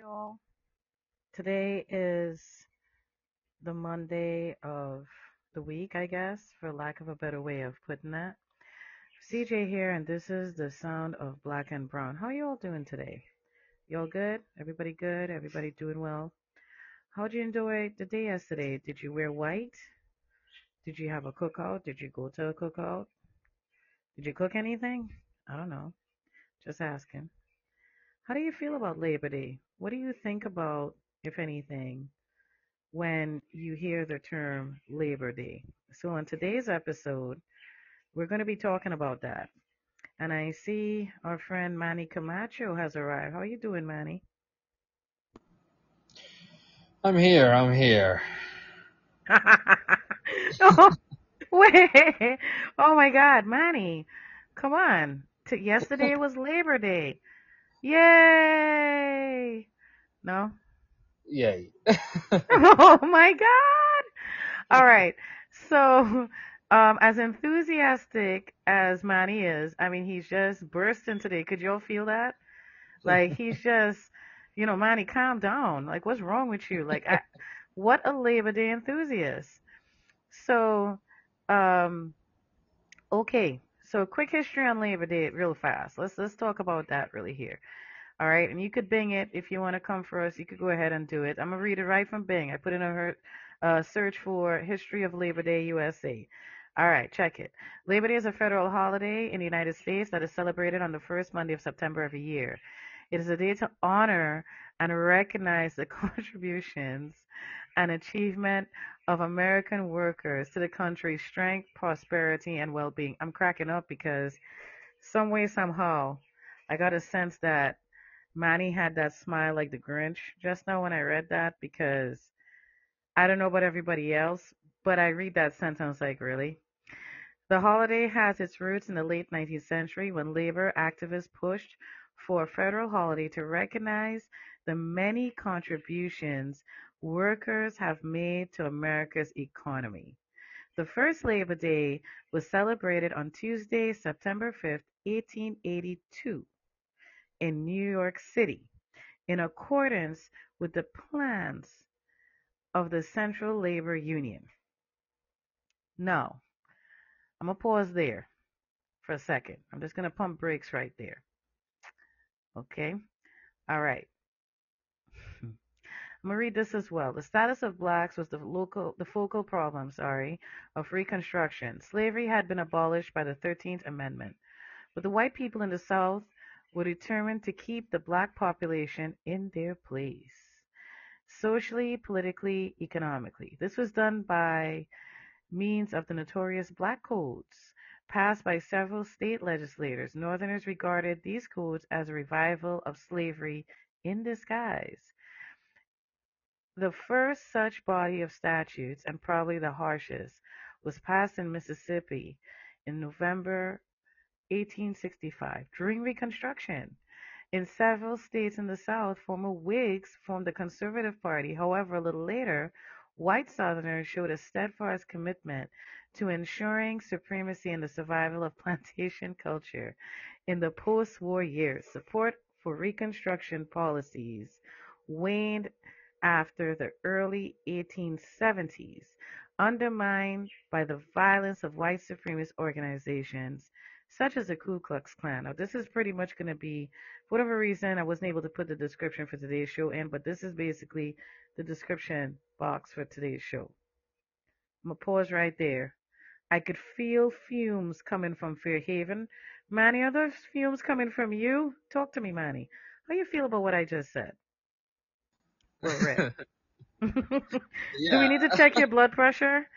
y'all. Today is the Monday of the week, I guess, for lack of a better way of putting that. CJ here, and this is the sound of Black and Brown. How you all doing today? Y'all good? Everybody good? Everybody doing well? How'd you enjoy the day yesterday? Did you wear white? Did you have a cookout? Did you go to a cookout? Did you cook anything? I don't know. Just asking. How do you feel about Labor Day? What do you think about, if anything, when you hear the term Labor Day? So, in today's episode, we're going to be talking about that. And I see our friend Manny Camacho has arrived. How are you doing, Manny? I'm here. I'm here. oh, wait. Oh my God, Manny. Come on. T- yesterday was Labor Day. Yay! No? Yay. oh my God! All right. So, um, as enthusiastic as Manny is, I mean, he's just bursting today. Could y'all feel that? Like, he's just, you know, Manny, calm down. Like, what's wrong with you? Like, I, what a Labor Day enthusiast. So, um, okay. So, quick history on Labor Day, real fast. Let's let's talk about that really here. All right, and you could Bing it if you want to come for us. You could go ahead and do it. I'm gonna read it right from Bing. I put in a uh, search for history of Labor Day USA. All right, check it. Labor Day is a federal holiday in the United States that is celebrated on the first Monday of September every year. It is a day to honor and recognize the contributions and achievement of American workers to the country's strength, prosperity, and well being. I'm cracking up because some way, somehow, I got a sense that Manny had that smile like the Grinch just now when I read that because I don't know about everybody else, but I read that sentence like, really? The holiday has its roots in the late 19th century when labor activists pushed for a federal holiday to recognize the many contributions workers have made to America's economy. The first Labor Day was celebrated on Tuesday, September 5th, 1882, in New York City, in accordance with the plans of the Central Labor Union. Now, I'm going to pause there for a second. I'm just going to pump brakes right there. Okay? All right. I'm gonna read this as well. The status of blacks was the local, the focal problem, sorry, of Reconstruction. Slavery had been abolished by the Thirteenth Amendment, but the white people in the South were determined to keep the black population in their place, socially, politically, economically. This was done by means of the notorious black codes passed by several state legislators. Northerners regarded these codes as a revival of slavery in disguise. The first such body of statutes, and probably the harshest, was passed in Mississippi in November 1865 during Reconstruction. In several states in the South, former Whigs formed the Conservative Party. However, a little later, white Southerners showed a steadfast commitment to ensuring supremacy and the survival of plantation culture in the post war years. Support for Reconstruction policies waned after the early 1870s, undermined by the violence of white supremacist organizations such as the Ku Klux Klan. Now, this is pretty much going to be, for whatever reason, I wasn't able to put the description for today's show in, but this is basically the description box for today's show. I'm going to pause right there. I could feel fumes coming from Fairhaven. Manny, are those fumes coming from you? Talk to me, Manny. How you feel about what I just said? Well, Rick. Do we need to check your blood pressure?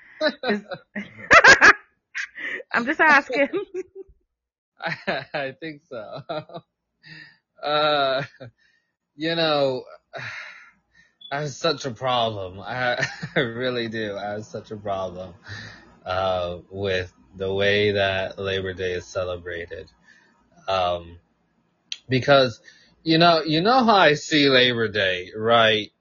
Is... I'm just asking. I, I think so. Uh, you know, I have such a problem. I, I really do. I have such a problem uh, with the way that Labor Day is celebrated. Um, because you know, you know how I see Labor Day, right?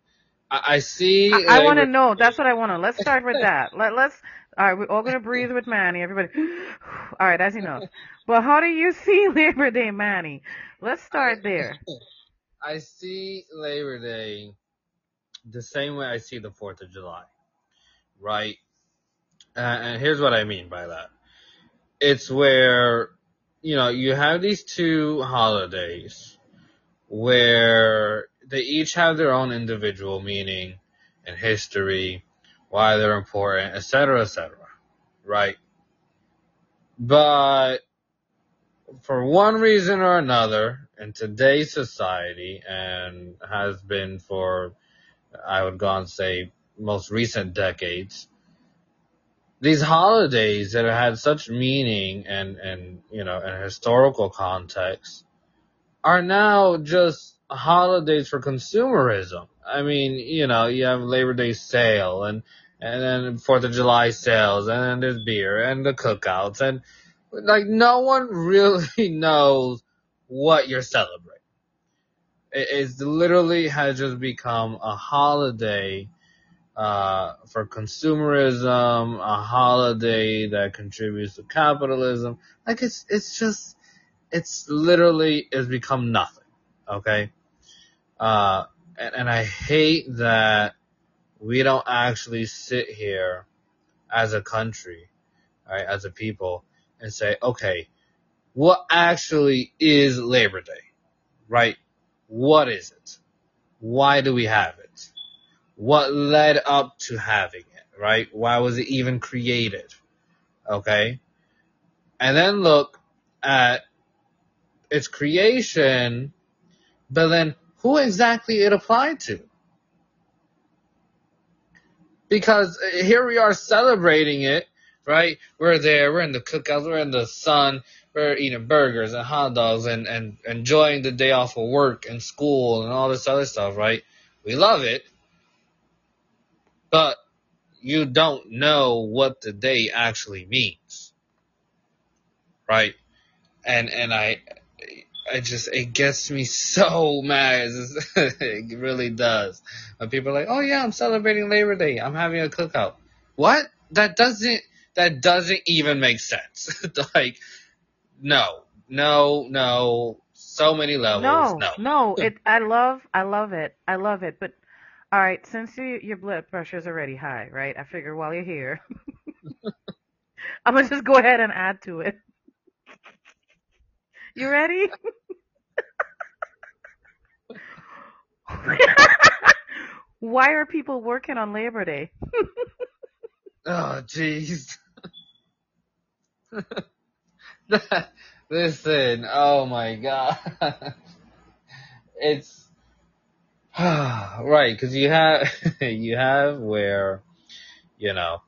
I, I see. I, I want to know. That's what I want to. Let's start with that. Let, let's. All right, we're all gonna breathe with Manny. Everybody. All right, that's enough. But how do you see Labor Day, Manny? Let's start there. I see Labor Day the same way I see the 4th of July, right? Uh, and here's what I mean by that. It's where, you know, you have these two holidays where they each have their own individual meaning and history, why they're important, etc., etc., right? But for one reason or another, in today's society, and has been for, I would go and say, most recent decades, these holidays that have had such meaning and, and, you know, and historical context are now just holidays for consumerism. I mean, you know, you have Labor Day sale and, and then Fourth of July sales and then there's beer and the cookouts and like no one really knows what you're celebrating. It is literally has just become a holiday uh, for consumerism, a holiday that contributes to capitalism. Like it's it's just it's literally has become nothing. Okay, uh, and, and I hate that we don't actually sit here as a country, right, as a people, and say, okay, what actually is Labor Day, right? What is it? Why do we have it? What led up to having it, right? Why was it even created? Okay. And then look at its creation, but then who exactly it applied to? Because here we are celebrating it, right? We're there, we're in the cookouts, we're in the sun, we're eating burgers and hot dogs and, and enjoying the day off of work and school and all this other stuff, right? We love it. But you don't know what the day actually means. Right? And, and I, I just, it gets me so mad. it really does. When people are like, oh yeah, I'm celebrating Labor Day. I'm having a cookout. What? That doesn't, that doesn't even make sense. like, no, no, no. So many levels. No, No. no, it. I love, I love it, I love it. But all right, since you, your blood pressure is already high, right? I figure while you're here, I'm gonna just go ahead and add to it. You ready? Why are people working on Labor Day? Oh, jeez. Listen, oh my god. it's right because you have you have where you know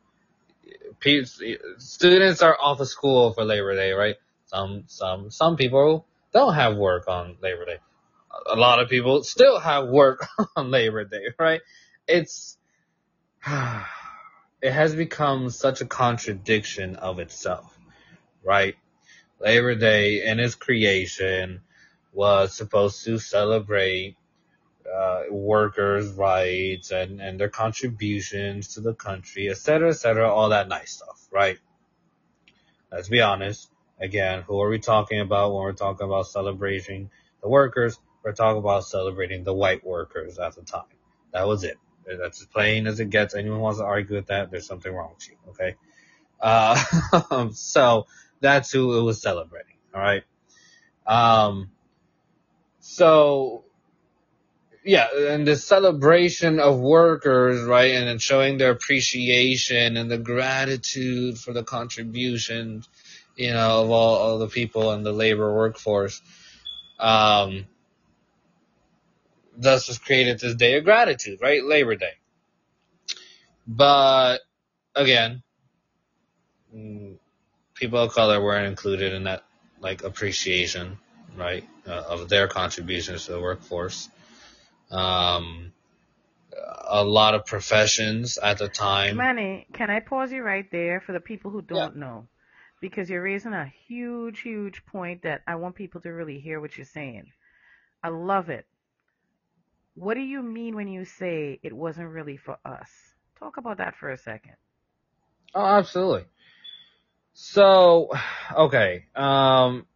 students are off of school for Labor Day, right? Some some some people don't have work on Labor Day. A lot of people still have work on Labor Day, right? It's it has become such a contradiction of itself, right? Labor Day in its creation was supposed to celebrate uh, workers' rights and, and their contributions to the country, et cetera, et cetera, all that nice stuff, right? Let's be honest. Again, who are we talking about when we're talking about celebrating the workers? We're talking about celebrating the white workers at the time. That was it. That's as plain as it gets. Anyone wants to argue with that, there's something wrong with you, okay? Uh, so that's who it was celebrating, alright? Um, so, yeah, and the celebration of workers, right, and then showing their appreciation and the gratitude for the contributions, you know, of all, all the people in the labor workforce. Um, thus was created this day of gratitude, right? Labor Day. But again, people of color weren't included in that like appreciation, right, uh, of their contributions to the workforce. Um, a lot of professions at the time. Manny, can I pause you right there for the people who don't know? Because you're raising a huge, huge point that I want people to really hear what you're saying. I love it. What do you mean when you say it wasn't really for us? Talk about that for a second. Oh, absolutely. So, okay, um,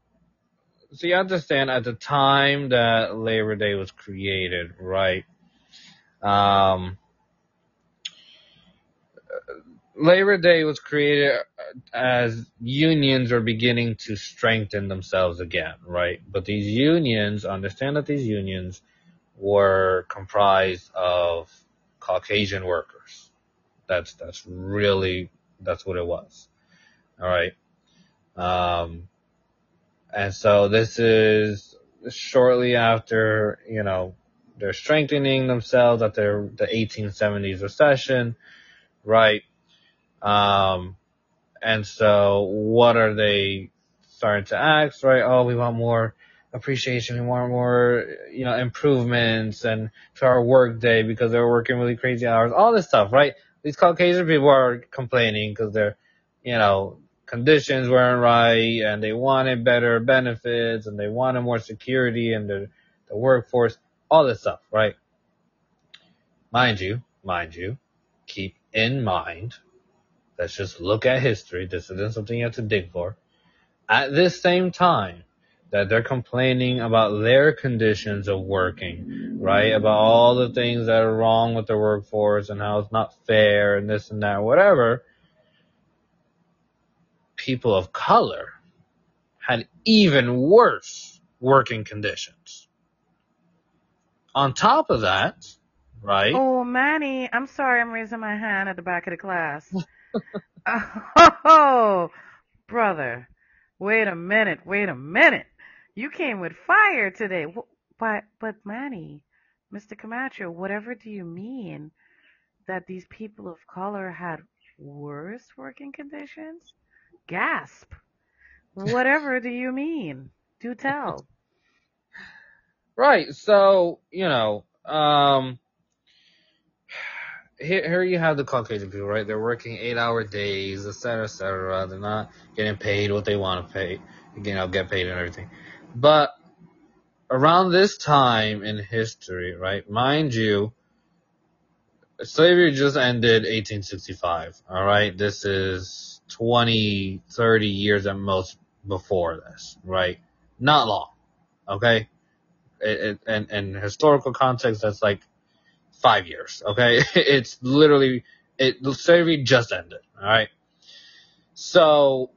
so you understand at the time that Labor Day was created, right? Um, Labor Day was created as unions are beginning to strengthen themselves again, right? But these unions, understand that these unions were comprised of Caucasian workers. That's, that's really, that's what it was. All right. Um, and so this is shortly after, you know, they're strengthening themselves after the 1870s recession, right? Um, and so what are they starting to ask, right? Oh, we want more appreciation. We want more, you know, improvements and to our work day because they're working really crazy hours, all this stuff, right? These Caucasian people are complaining because they're, you know, conditions weren't right and they wanted better benefits and they wanted more security in the, the workforce, all this stuff, right? Mind you, mind you, keep in mind, let's just look at history. This isn't something you have to dig for. At this same time, that they're complaining about their conditions of working, right? About all the things that are wrong with the workforce and how it's not fair and this and that, whatever people of color had even worse working conditions. On top of that, right? Oh, Manny, I'm sorry I'm raising my hand at the back of the class. oh, brother, wait a minute, wait a minute. You came with fire today. But, but Manny, Mr. Camacho, whatever do you mean that these people of color had worse working conditions? Gasp. Whatever do you mean? Do tell. Right. So, you know, um, here, here you have the Caucasian people, right? They're working eight hour days, et cetera, et cetera. They're not getting paid what they want to pay, you know, get paid and everything. But around this time in history, right? Mind you, slavery just ended 1865. All right. This is 20, 30 years at most before this, right? Not long, okay? It, it, and, and historical context, that's like five years, okay? It's literally, it, the slavery just ended, alright? So,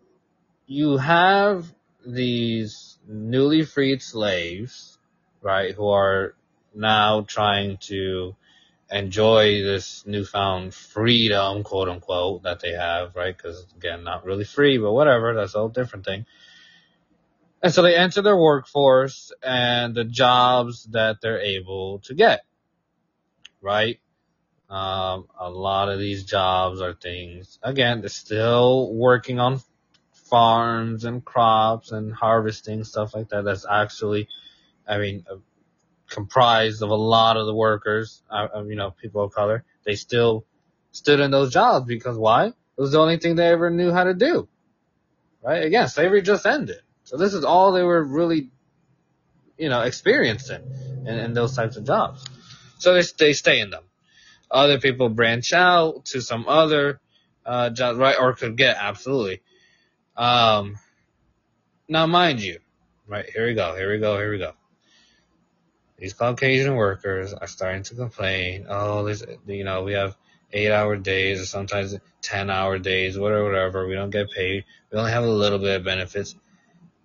you have these newly freed slaves, right, who are now trying to enjoy this newfound freedom, quote unquote, that they have, right? Because again, not really free, but whatever. That's a whole different thing. And so they enter their workforce and the jobs that they're able to get, right? Um, a lot of these jobs are things, again, they're still working on farms and crops and harvesting stuff like that. That's actually, I mean, comprised of a lot of the workers, uh, you know, people of color, they still stood in those jobs because why? It was the only thing they ever knew how to do. Right? Again, slavery just ended. So this is all they were really, you know, experiencing in, in those types of jobs. So they, they stay in them. Other people branch out to some other, uh, jobs, right? Or could get, absolutely. Um, now mind you, right, here we go, here we go, here we go these Caucasian workers are starting to complain. Oh, this, you know, we have eight hour days or sometimes 10 hour days, whatever, whatever. We don't get paid. We only have a little bit of benefits.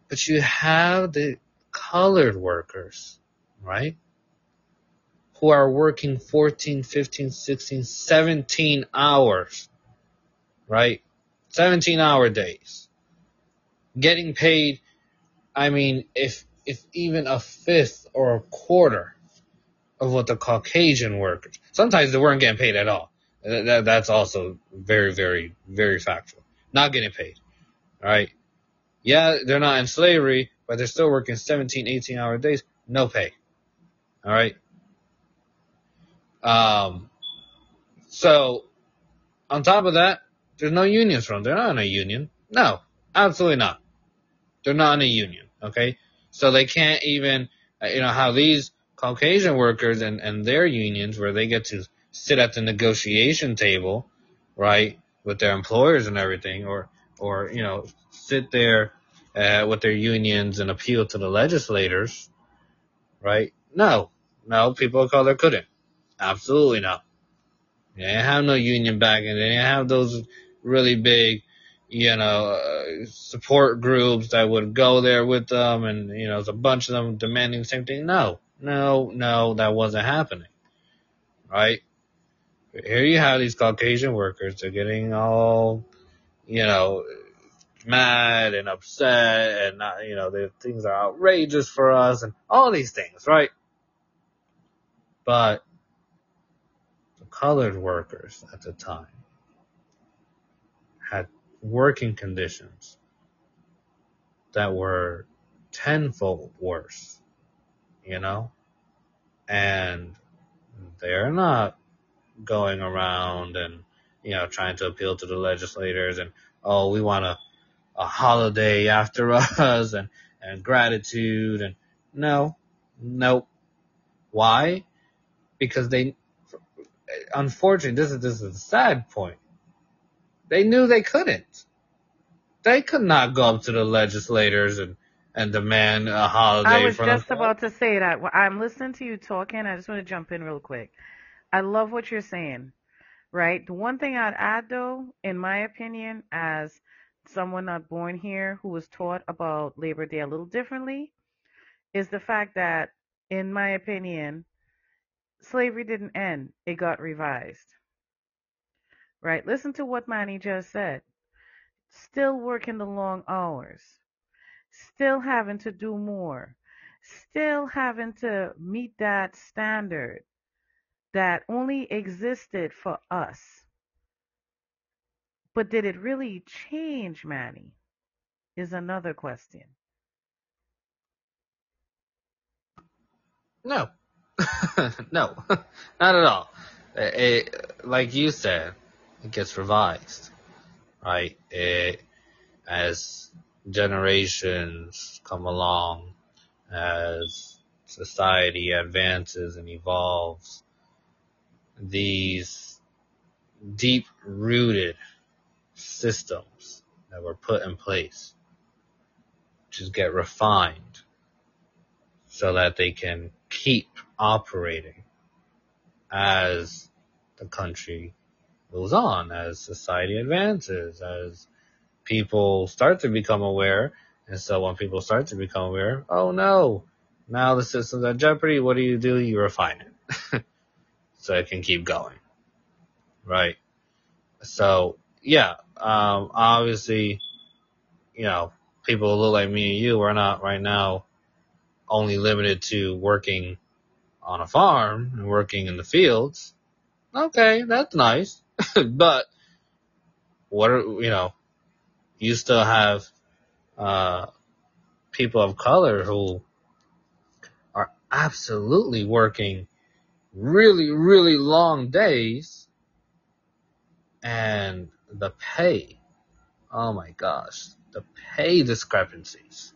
But you have the colored workers, right? Who are working 14, 15, 16, 17 hours, right? 17 hour days. Getting paid, I mean, if if even a fifth or a quarter of what the Caucasian workers. Sometimes they weren't getting paid at all. That, that's also very, very, very factual. Not getting paid. All right. Yeah, they're not in slavery, but they're still working 17, 18 hour days. No pay. All right. Um, so on top of that, there's no unions from. They're not in a union. No, absolutely not. They're not in a union. Okay. So they can't even, uh, you know, how these Caucasian workers and, and their unions where they get to sit at the negotiation table, right, with their employers and everything, or, or, you know, sit there uh, with their unions and appeal to the legislators, right? No, no, people of color couldn't. Absolutely not. They didn't have no union backing. They didn't have those really big, you know, uh, support groups that would go there with them and, you know, there's a bunch of them demanding the same thing. No, no, no, that wasn't happening. Right? Here you have these Caucasian workers, they're getting all, you know, mad and upset and, not, you know, the things are outrageous for us and all these things, right? But the colored workers at the time had working conditions that were tenfold worse, you know? And they're not going around and, you know, trying to appeal to the legislators and, oh, we want a, a holiday after us and, and gratitude and no, nope. Why? Because they, unfortunately, this is, this is a sad point. They knew they couldn't. They could not go up to the legislators and, and demand a holiday. I was just about to say that. I'm listening to you talking. I just want to jump in real quick. I love what you're saying, right? The one thing I'd add, though, in my opinion, as someone not born here who was taught about Labor Day a little differently, is the fact that, in my opinion, slavery didn't end, it got revised. Right? Listen to what Manny just said. Still working the long hours, still having to do more, still having to meet that standard that only existed for us. But did it really change, Manny? Is another question. No. no. Not at all. It, like you said, it gets revised, right? It, as generations come along, as society advances and evolves, these deep rooted systems that were put in place just get refined so that they can keep operating as the country goes on, as society advances, as people start to become aware. And so when people start to become aware, oh no, now the system's at jeopardy. What do you do? You refine it. so it can keep going. Right? So, yeah, um, obviously, you know, people who look like me and you are not right now only limited to working on a farm and working in the fields. Okay, that's nice. but what are, you know, you still have, uh, people of color who are absolutely working really, really long days and the pay. Oh my gosh. The pay discrepancies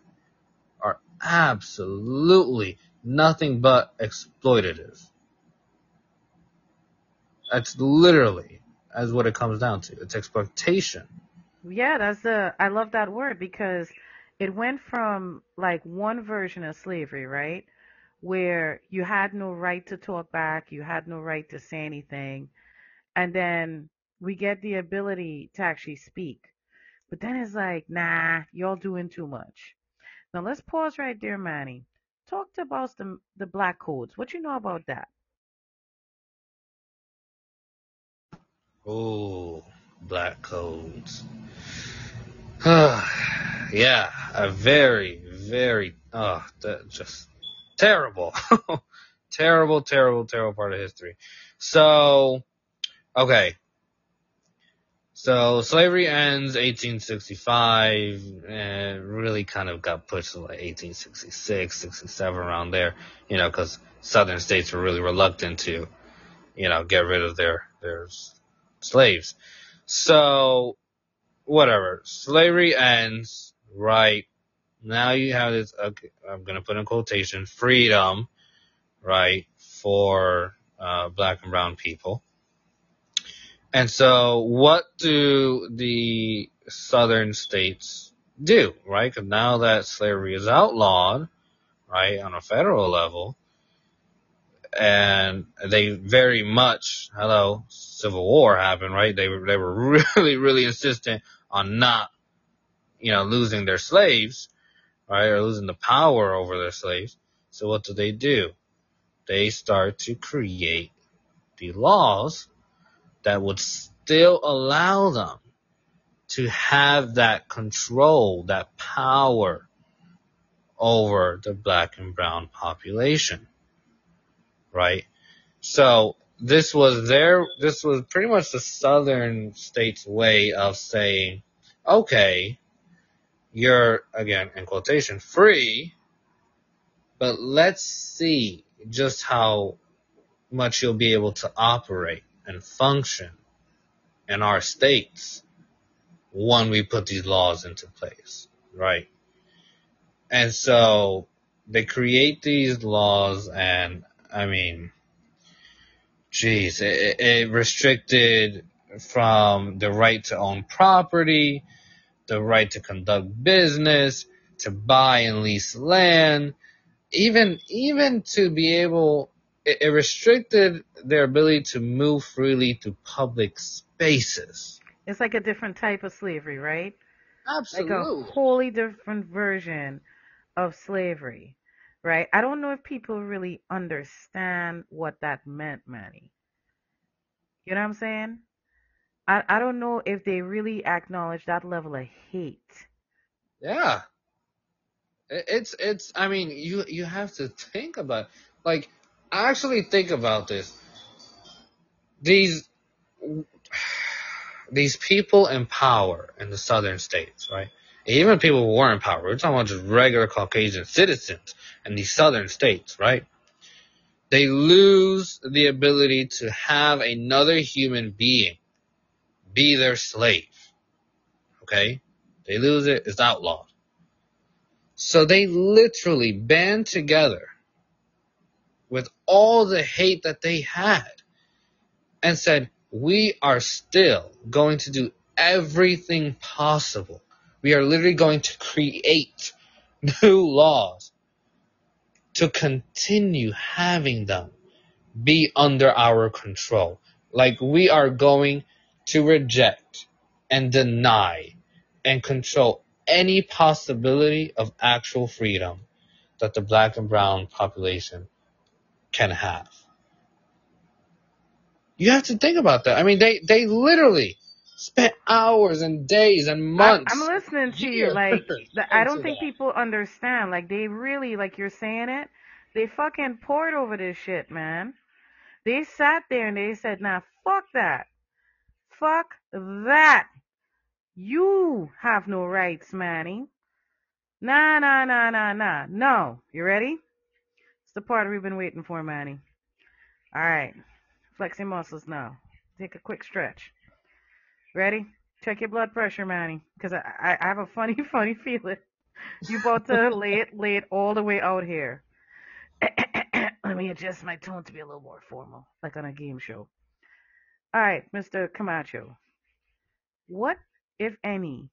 are absolutely nothing but exploitative. That's literally as what it comes down to. It's exploitation. Yeah, that's the I love that word because it went from like one version of slavery, right? Where you had no right to talk back, you had no right to say anything, and then we get the ability to actually speak. But then it's like, nah, y'all doing too much. Now let's pause right there, Manny. Talk to about the the black codes. What you know about that? Oh, black codes. Ah, yeah, a very, very, oh, that just terrible, terrible, terrible, terrible part of history. So, okay. So slavery ends 1865 and really kind of got pushed to like 1866, 67 around there, you know, cause southern states were really reluctant to, you know, get rid of their, their slaves. So, whatever. Slavery ends, right? Now you have this, okay, I'm gonna put in quotation, freedom, right, for, uh, black and brown people. And so what do the southern states do, right? Because now that slavery is outlawed, right, on a federal level, and they very much, hello, civil war happened, right? They were, they were really, really insistent on not, you know, losing their slaves, right? Or losing the power over their slaves. So what do they do? They start to create the laws that would still allow them to have that control, that power over the black and brown population. Right? So this was their, this was pretty much the southern states way of saying, okay, you're, again, in quotation, free, but let's see just how much you'll be able to operate and function in our states when we put these laws into place, right? And so they create these laws and I mean, geez, it, it restricted from the right to own property, the right to conduct business, to buy and lease land, even, even to be able, it, it restricted their ability to move freely to public spaces. It's like a different type of slavery, right? Absolutely. Like a wholly different version of slavery, right? I don't know if people really understand what that meant, Manny. You know what I'm saying? I, I don't know if they really acknowledge that level of hate. Yeah. It's, it's, I mean, you, you have to think about, like, actually think about this. These, these people in power in the southern states, right? Even people who weren't in power, we're talking about just regular Caucasian citizens in these southern states, right? They lose the ability to have another human being be their slave. Okay? They lose it, it's outlawed. So they literally band together with all the hate that they had and said, we are still going to do everything possible. We are literally going to create new laws to continue having them be under our control. Like we are going to reject and deny and control any possibility of actual freedom that the black and brown population can have. You have to think about that. I mean, they, they literally spent hours and days and months. I, am listening to you. Like, the, I don't think that. people understand. Like, they really, like you're saying it, they fucking poured over this shit, man. They sat there and they said, nah, fuck that. Fuck that. You have no rights, Manny. Nah, nah, nah, nah, nah. No. You ready? It's the part we've been waiting for, Manny. All right. Flex your muscles now. Take a quick stretch. Ready? Check your blood pressure, Manny, because I, I, I have a funny, funny feeling. You about to lay it, lay it all the way out here. Let me adjust my tone to be a little more formal, like on a game show. All right, Mr. Camacho. What, if any,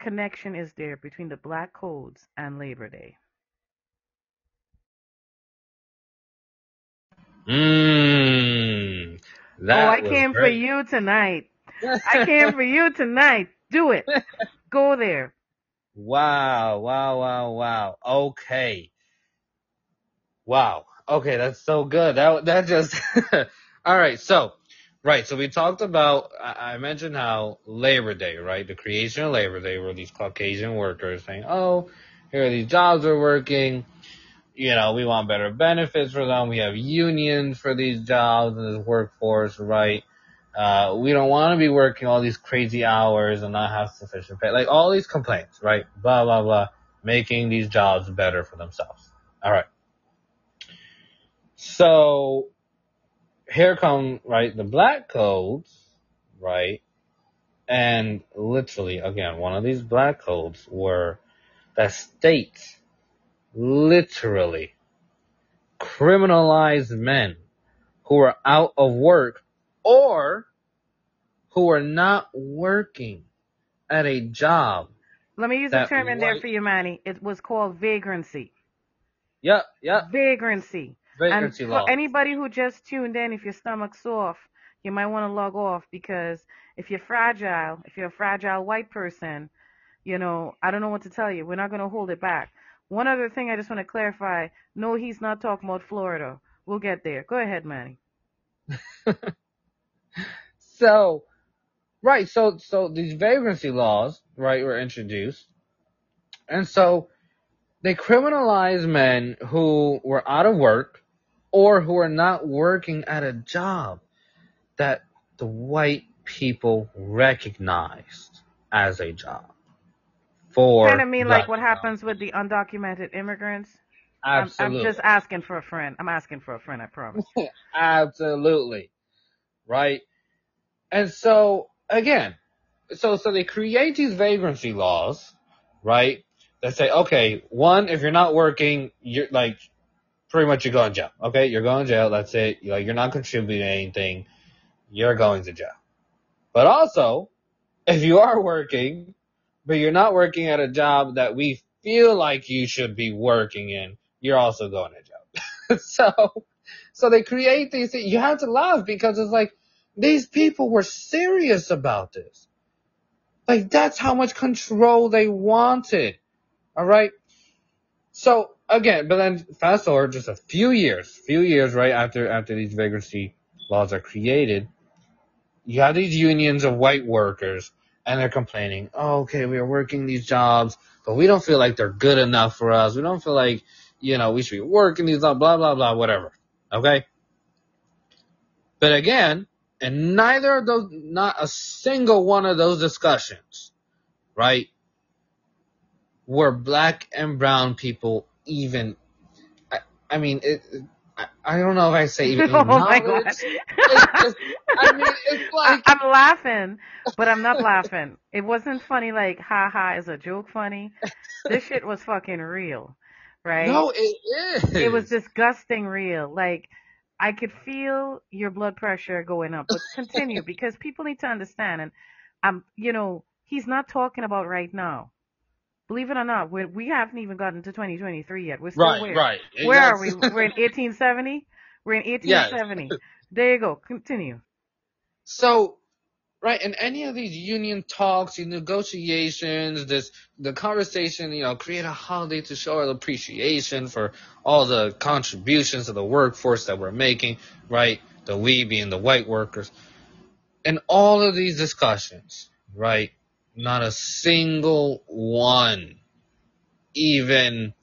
connection is there between the Black Codes and Labor Day? Hmm. Mmm. oh, I came great. for you tonight. I came for you tonight. Do it. Go there. Wow, wow, wow, wow. Okay. Wow. Okay, that's so good. That that just All right, so right, so we talked about I mentioned how Labor Day, right? The creation of Labor Day where these Caucasian workers saying, "Oh, here are these jobs we're working you know, we want better benefits for them. We have unions for these jobs and this workforce, right? Uh, we don't want to be working all these crazy hours and not have sufficient pay. Like all these complaints, right? Blah, blah, blah. Making these jobs better for themselves. All right. So here come, right, the black codes, right? And literally, again, one of these black codes were that states literally criminalize men who are out of work or who are not working at a job. Let me use a term in there for you, Manny. It was called vagrancy. Yep, yep. Vagrancy. Vacancy and law. for anybody who just tuned in, if your stomach's off, you might want to log off because if you're fragile, if you're a fragile white person, you know, I don't know what to tell you. We're not going to hold it back. One other thing I just want to clarify. No, he's not talking about Florida. We'll get there. Go ahead, Manny. So, right, so so these vagrancy laws, right, were introduced, and so they criminalize men who were out of work or who are not working at a job that the white people recognized as a job. For Kind of mean like what happens with the undocumented immigrants. I'm, I'm just asking for a friend. I'm asking for a friend. I promise. Absolutely. Right? And so, again, so, so they create these vagrancy laws, right? That say, okay, one, if you're not working, you're like, pretty much you're going to jail. Okay? You're going to jail. That's it. You're, like, you're not contributing anything. You're going to jail. But also, if you are working, but you're not working at a job that we feel like you should be working in, you're also going to jail. so, so they create these things. You have to laugh because it's like, these people were serious about this. Like, that's how much control they wanted. Alright? So, again, but then fast forward just a few years, few years right after, after these vagrancy laws are created, you have these unions of white workers and they're complaining, oh, okay, we are working these jobs, but we don't feel like they're good enough for us. We don't feel like, you know, we should be working these, blah, blah, blah, blah, whatever. Okay? But again, and neither of those, not a single one of those discussions, right, were black and brown people even, I, I mean, it, I, don't know if I say even oh my god. Just, I mean, it's like, I, am laughing, but I'm not laughing. It wasn't funny like ha ha is a joke funny. This shit was fucking real, right? no, it is. it was disgusting real. Like I could feel your blood pressure going up. But continue because people need to understand and I'm you know, he's not talking about right now. Believe it or not, we we haven't even gotten to 2023 yet. We're still right, where? right. Where are we? We're in 1870. We're in 1870. There you go. Continue. So, right, in any of these union talks, these negotiations, this the conversation, you know, create a holiday to show our appreciation for all the contributions of the workforce that we're making, right? The we being the white workers. In all of these discussions, right, not a single one even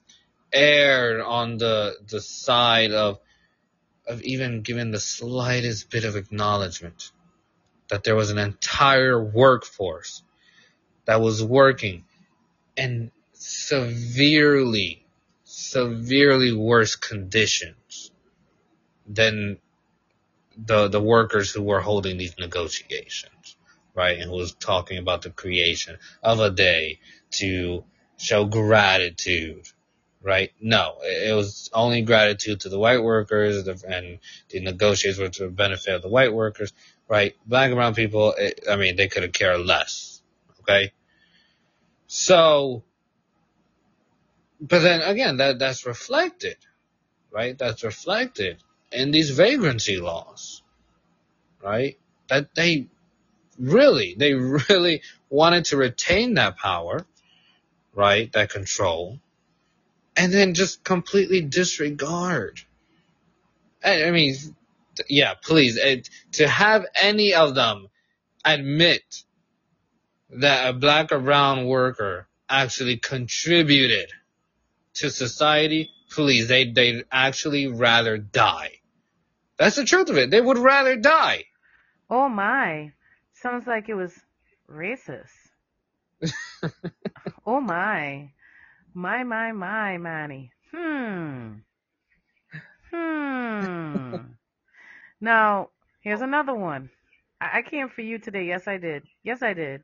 aired on the the side of of even giving the slightest bit of acknowledgement that there was an entire workforce that was working in severely, severely worse conditions than the the workers who were holding these negotiations, right? And was talking about the creation of a day to show gratitude, right? No, it it was only gratitude to the white workers and the negotiators were to the benefit of the white workers, right? Black and brown people, it, I mean, they could have cared less, okay? So, but then again, that, that's reflected, right? That's reflected in these vagrancy laws, right? That they really, they really wanted to retain that power, right? That control, and then just completely disregard. I, mean, yeah, please, it, to have any of them admit that a black or brown worker actually contributed to society, please, they, they'd actually rather die. That's the truth of it. They would rather die. Oh my. Sounds like it was racist. oh my. My, my, my, Manny. Hmm. Hmm. now, here's another one. I, I came for you today. Yes, I did. Yes, I did.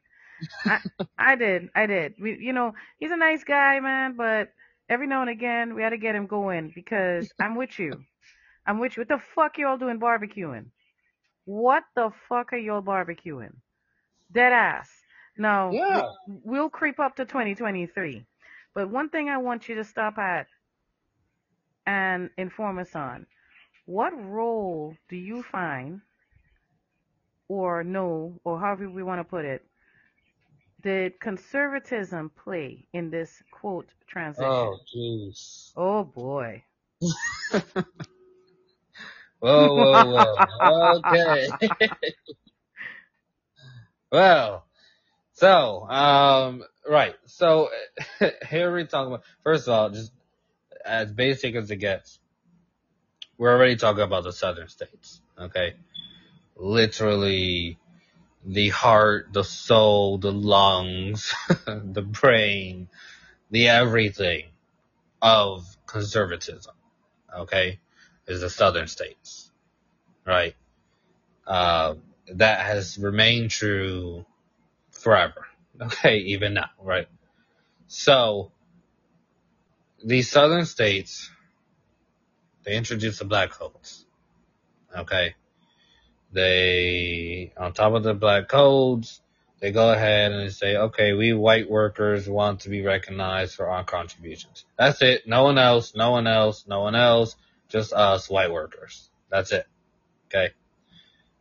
I, I did. I did. We, you know, he's a nice guy, man, but every now and again, we had to get him going because I'm with you. I'm with you. What the fuck you all doing barbecuing? What the fuck are y'all barbecuing? Dead ass. Now, Yeah. we'll creep up to 2023. But one thing I want you to stop at and inform us on what role do you find, or know, or however we want to put it, did conservatism play in this quote transition? Oh, jeez. Oh boy. Whoa, whoa, whoa. Okay. well, so, um, right. So, here we talk about, first of all, just as basic as it gets, we're already talking about the southern states, okay? Literally, the heart, the soul, the lungs, the brain, the everything of conservatism, okay, is the southern states, right? Uh, that has remained true forever, okay, even now, right? So, these southern states, they introduced the black codes, okay? They, on top of the black codes, they go ahead and say, okay, we white workers want to be recognized for our contributions. That's it. No one else, no one else, no one else, just us white workers. That's it. Okay.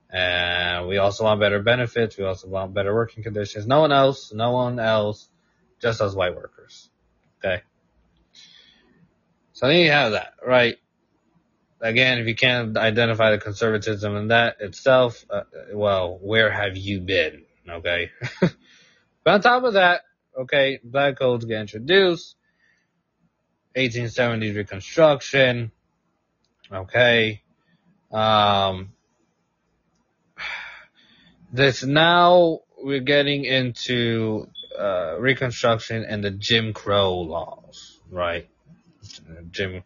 And we also want better benefits. We also want better working conditions. No one else, no one else, just us white workers. Okay. So then you have that, right? Again, if you can't identify the conservatism in that itself, uh, well, where have you been? Okay. but on top of that, okay, black codes get introduced. 1870s Reconstruction. Okay. Um, this now we're getting into uh, Reconstruction and the Jim Crow laws, right? Jim,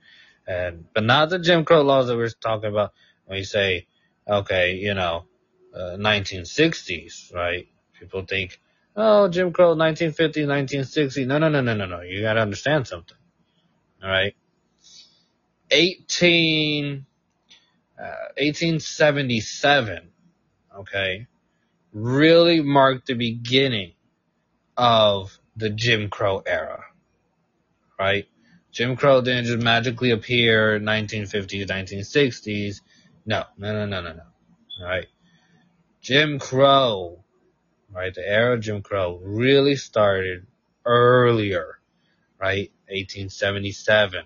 and but not the Jim Crow laws that we're talking about when you say, okay, you know, uh, 1960s, right? People think, oh, Jim Crow, 1950, 1960. No, no, no, no, no, no. You gotta understand something. All right. 18, uh, 1877, okay, really marked the beginning of the Jim Crow era, right? Jim Crow didn't just magically appear in 1950s, 1960s. No, no, no, no, no, no. Right. Jim Crow, right? The era of Jim Crow really started earlier, right? 1877.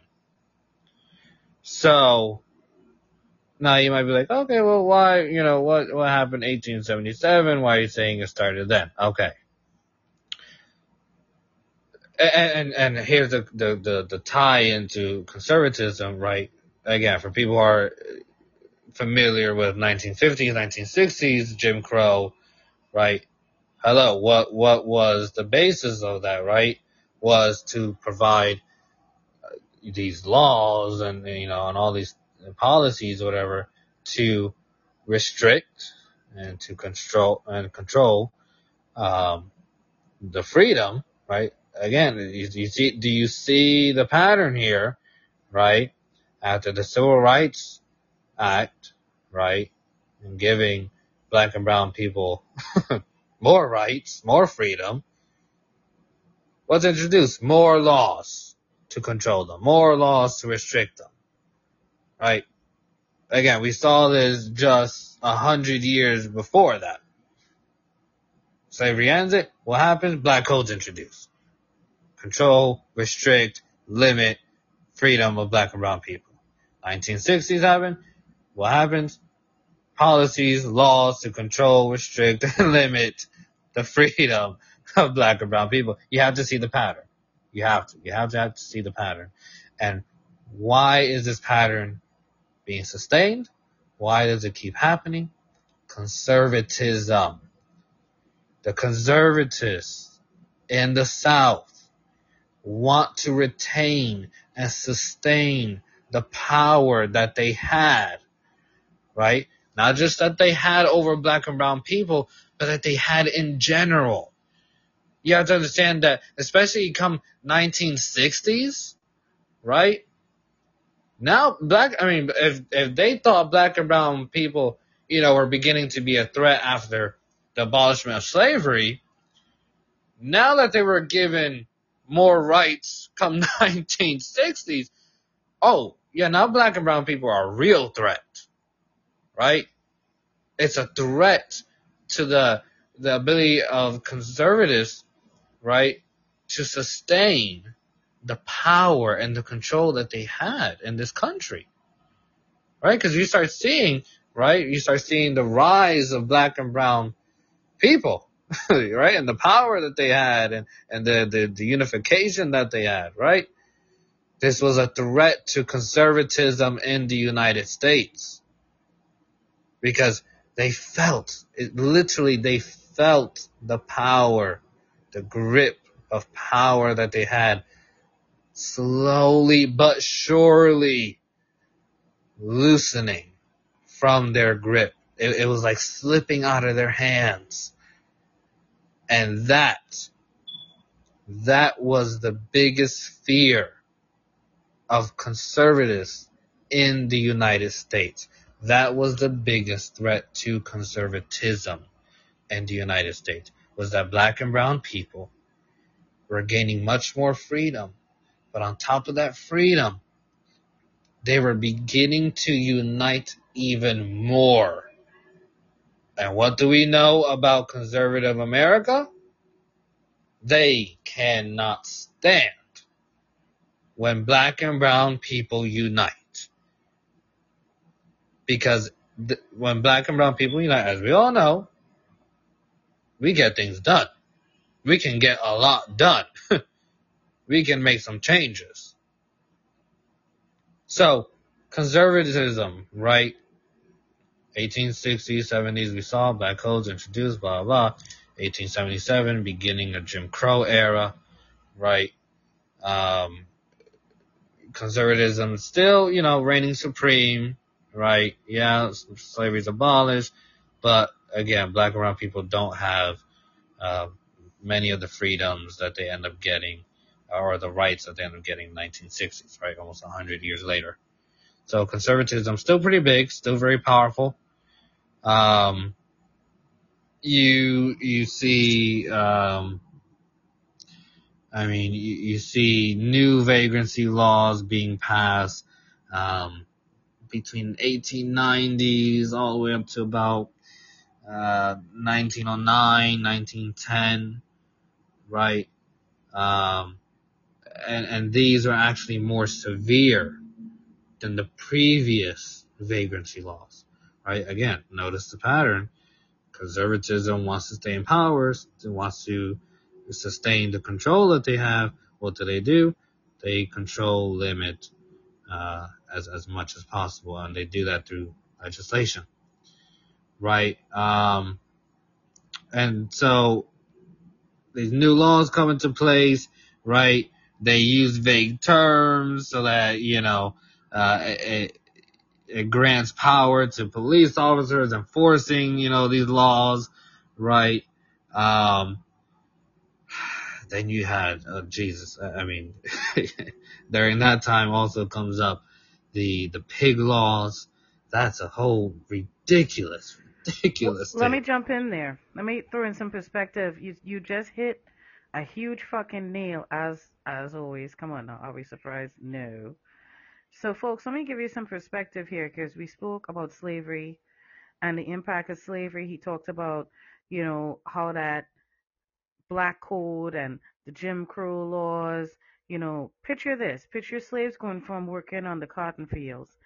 So, now you might be like, okay, well, why, you know, what, what happened 1877? Why are you saying it started then? Okay. And, and, and here's the, the, the, the tie into conservatism, right? Again, for people who are familiar with 1950s, 1960s, Jim Crow, right? Hello, what, what was the basis of that, right? Was to provide these laws and, you know, and all these policies, whatever, to restrict and to control and control, um, the freedom, right? Again, you, you see, do you see the pattern here, right? After the Civil Rights Act, right? And giving black and brown people more rights, more freedom. What's introduced? More laws to control them, more laws to restrict them, right? Again, we saw this just a hundred years before that. Slavery ends it. What happens? Black codes introduced. Control, restrict, limit freedom of black and brown people. 1960s happen. What happens? Policies, laws to control, restrict, and limit the freedom of black and brown people. You have to see the pattern. You have to. You have to have to see the pattern. And why is this pattern being sustained? Why does it keep happening? Conservatism. The conservatives in the South want to retain and sustain the power that they had, right? Not just that they had over black and brown people, but that they had in general. You have to understand that, especially come 1960s, right? Now, black, I mean, if, if they thought black and brown people, you know, were beginning to be a threat after the abolishment of slavery, Now that they were given more rights come 1960s, oh, yeah, now black and brown people are a real threat, right? It's a threat to the, the ability of conservatives, right, to sustain the power and the control that they had in this country. Right? Because you start seeing, right? You start seeing the rise of black and brown people, right? And the power that they had and, and the, the, the unification that they had, right? This was a threat to conservatism in the United States. Because they felt, it literally, they felt the power, the grip of power that they had slowly but surely loosening from their grip. It, it, was like slipping out of their hands. And that, that was the biggest fear of conservatives in the United States. That was the biggest threat to conservatism in the United States was that black and brown people were gaining much more freedom. But on top of that freedom, they were beginning to unite even more. And what do we know about conservative America? They cannot stand when black and brown people unite. Because th- when black and brown people unite, as we all know, we get things done we can get a lot done. we can make some changes. So, conservatism, right? 1860s, 70s, we saw black codes introduced, blah, blah. 1877, beginning of Jim Crow era, right? Um, conservatism still, you know, reigning supreme, right? Yeah, slavery's abolished, but again, black and brown people don't have, uh, many of the freedoms that they end up getting or the rights that they end up getting in the 1960s, right? Almost 100 years later. So conservatism still pretty big, still very powerful. Um, you, you see, um, I mean, you, you, see new vagrancy laws being passed, um, between 1890s all the way up to about, uh, 1909, 1910 right? Um, and, and these are actually more severe than the previous vagrancy laws, right? Again, notice the pattern. Conservatism wants to stay in power, wants to sustain the control that they have. What do they do? They control, limit, uh, as, as much as possible, and they do that through legislation, right? Um, and so these new laws come into place, right? They use vague terms so that, you know, uh, it, it grants power to police officers enforcing, you know, these laws, right? Um, then you had, uh, Jesus, I mean, during that time also comes up the, the pig laws. That's a whole ridiculous, ridiculous. Let me jump in there. Let me throw in some perspective. You you just hit a huge fucking nail as as always. Come on now, are we surprised? No. So, folks, let me give you some perspective here because we spoke about slavery and the impact of slavery. He talked about, you know, how that black code and the Jim Crow laws. You know, picture this: picture slaves going from working on the cotton fields,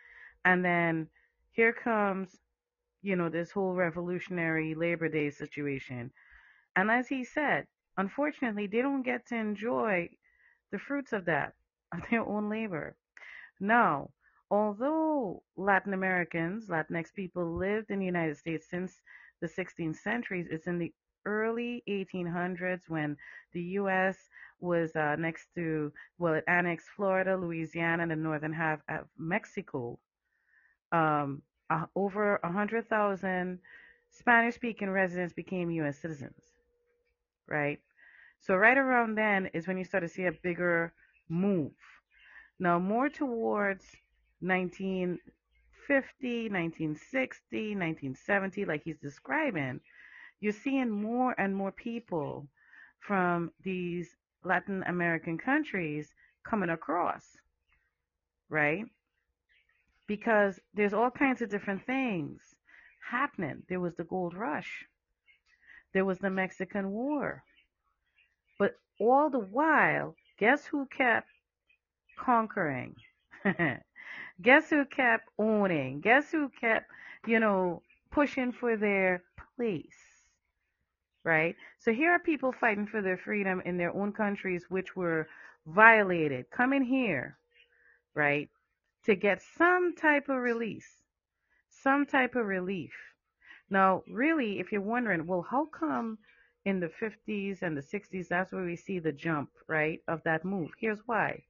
and then here comes you know, this whole revolutionary Labor Day situation. And as he said, unfortunately, they don't get to enjoy the fruits of that, of their own labor. Now, although Latin Americans, Latinx people lived in the United States since the 16th centuries, it's in the early 1800s when the U.S. was uh, next to, well, it annexed Florida, Louisiana, and the northern half of Mexico. Um, uh, over 100,000 Spanish speaking residents became U.S. citizens, right? So, right around then is when you start to see a bigger move. Now, more towards 1950, 1960, 1970, like he's describing, you're seeing more and more people from these Latin American countries coming across, right? Because there's all kinds of different things happening. There was the gold rush, there was the Mexican War. But all the while, guess who kept conquering? guess who kept owning? Guess who kept, you know, pushing for their place? Right? So here are people fighting for their freedom in their own countries, which were violated, coming here, right, to get some type of release, some type of relief. Now, really, if you're wondering, well, how come in the 50s and the 60s, that's where we see the jump, right, of that move? Here's why.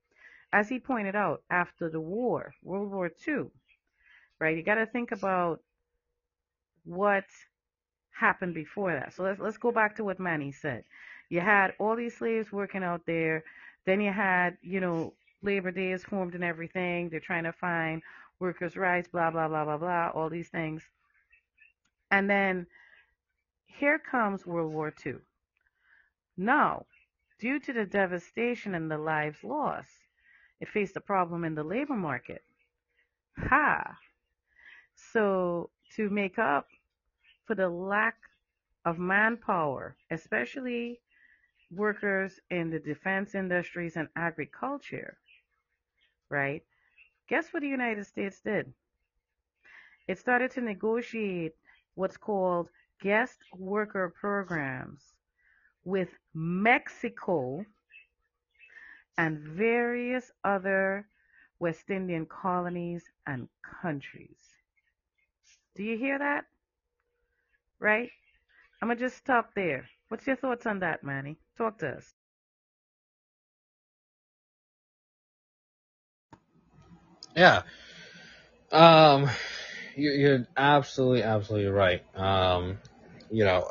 As he pointed out, after the war, World War II, right, you got to think about what happened before that. So let's let's go back to what Manny said. You had all these slaves working out there. Then you had, you know, Labor Day is formed and everything. They're trying to find workers' rights, blah blah blah blah blah, all these things. And then here comes World War II. Now, due to the devastation and the lives lost, it faced a problem in the labor market. Ha! So, to make up for the lack of manpower, especially workers in the defense industries and agriculture, right? Guess what the United States did? It started to negotiate what's called guest worker programs with Mexico and various other West Indian colonies and countries. Do you hear that? Right? I'm going to just stop there. What's your thoughts on that, Manny? Talk to us. Yeah. Um, you're absolutely, absolutely right. Um, you know,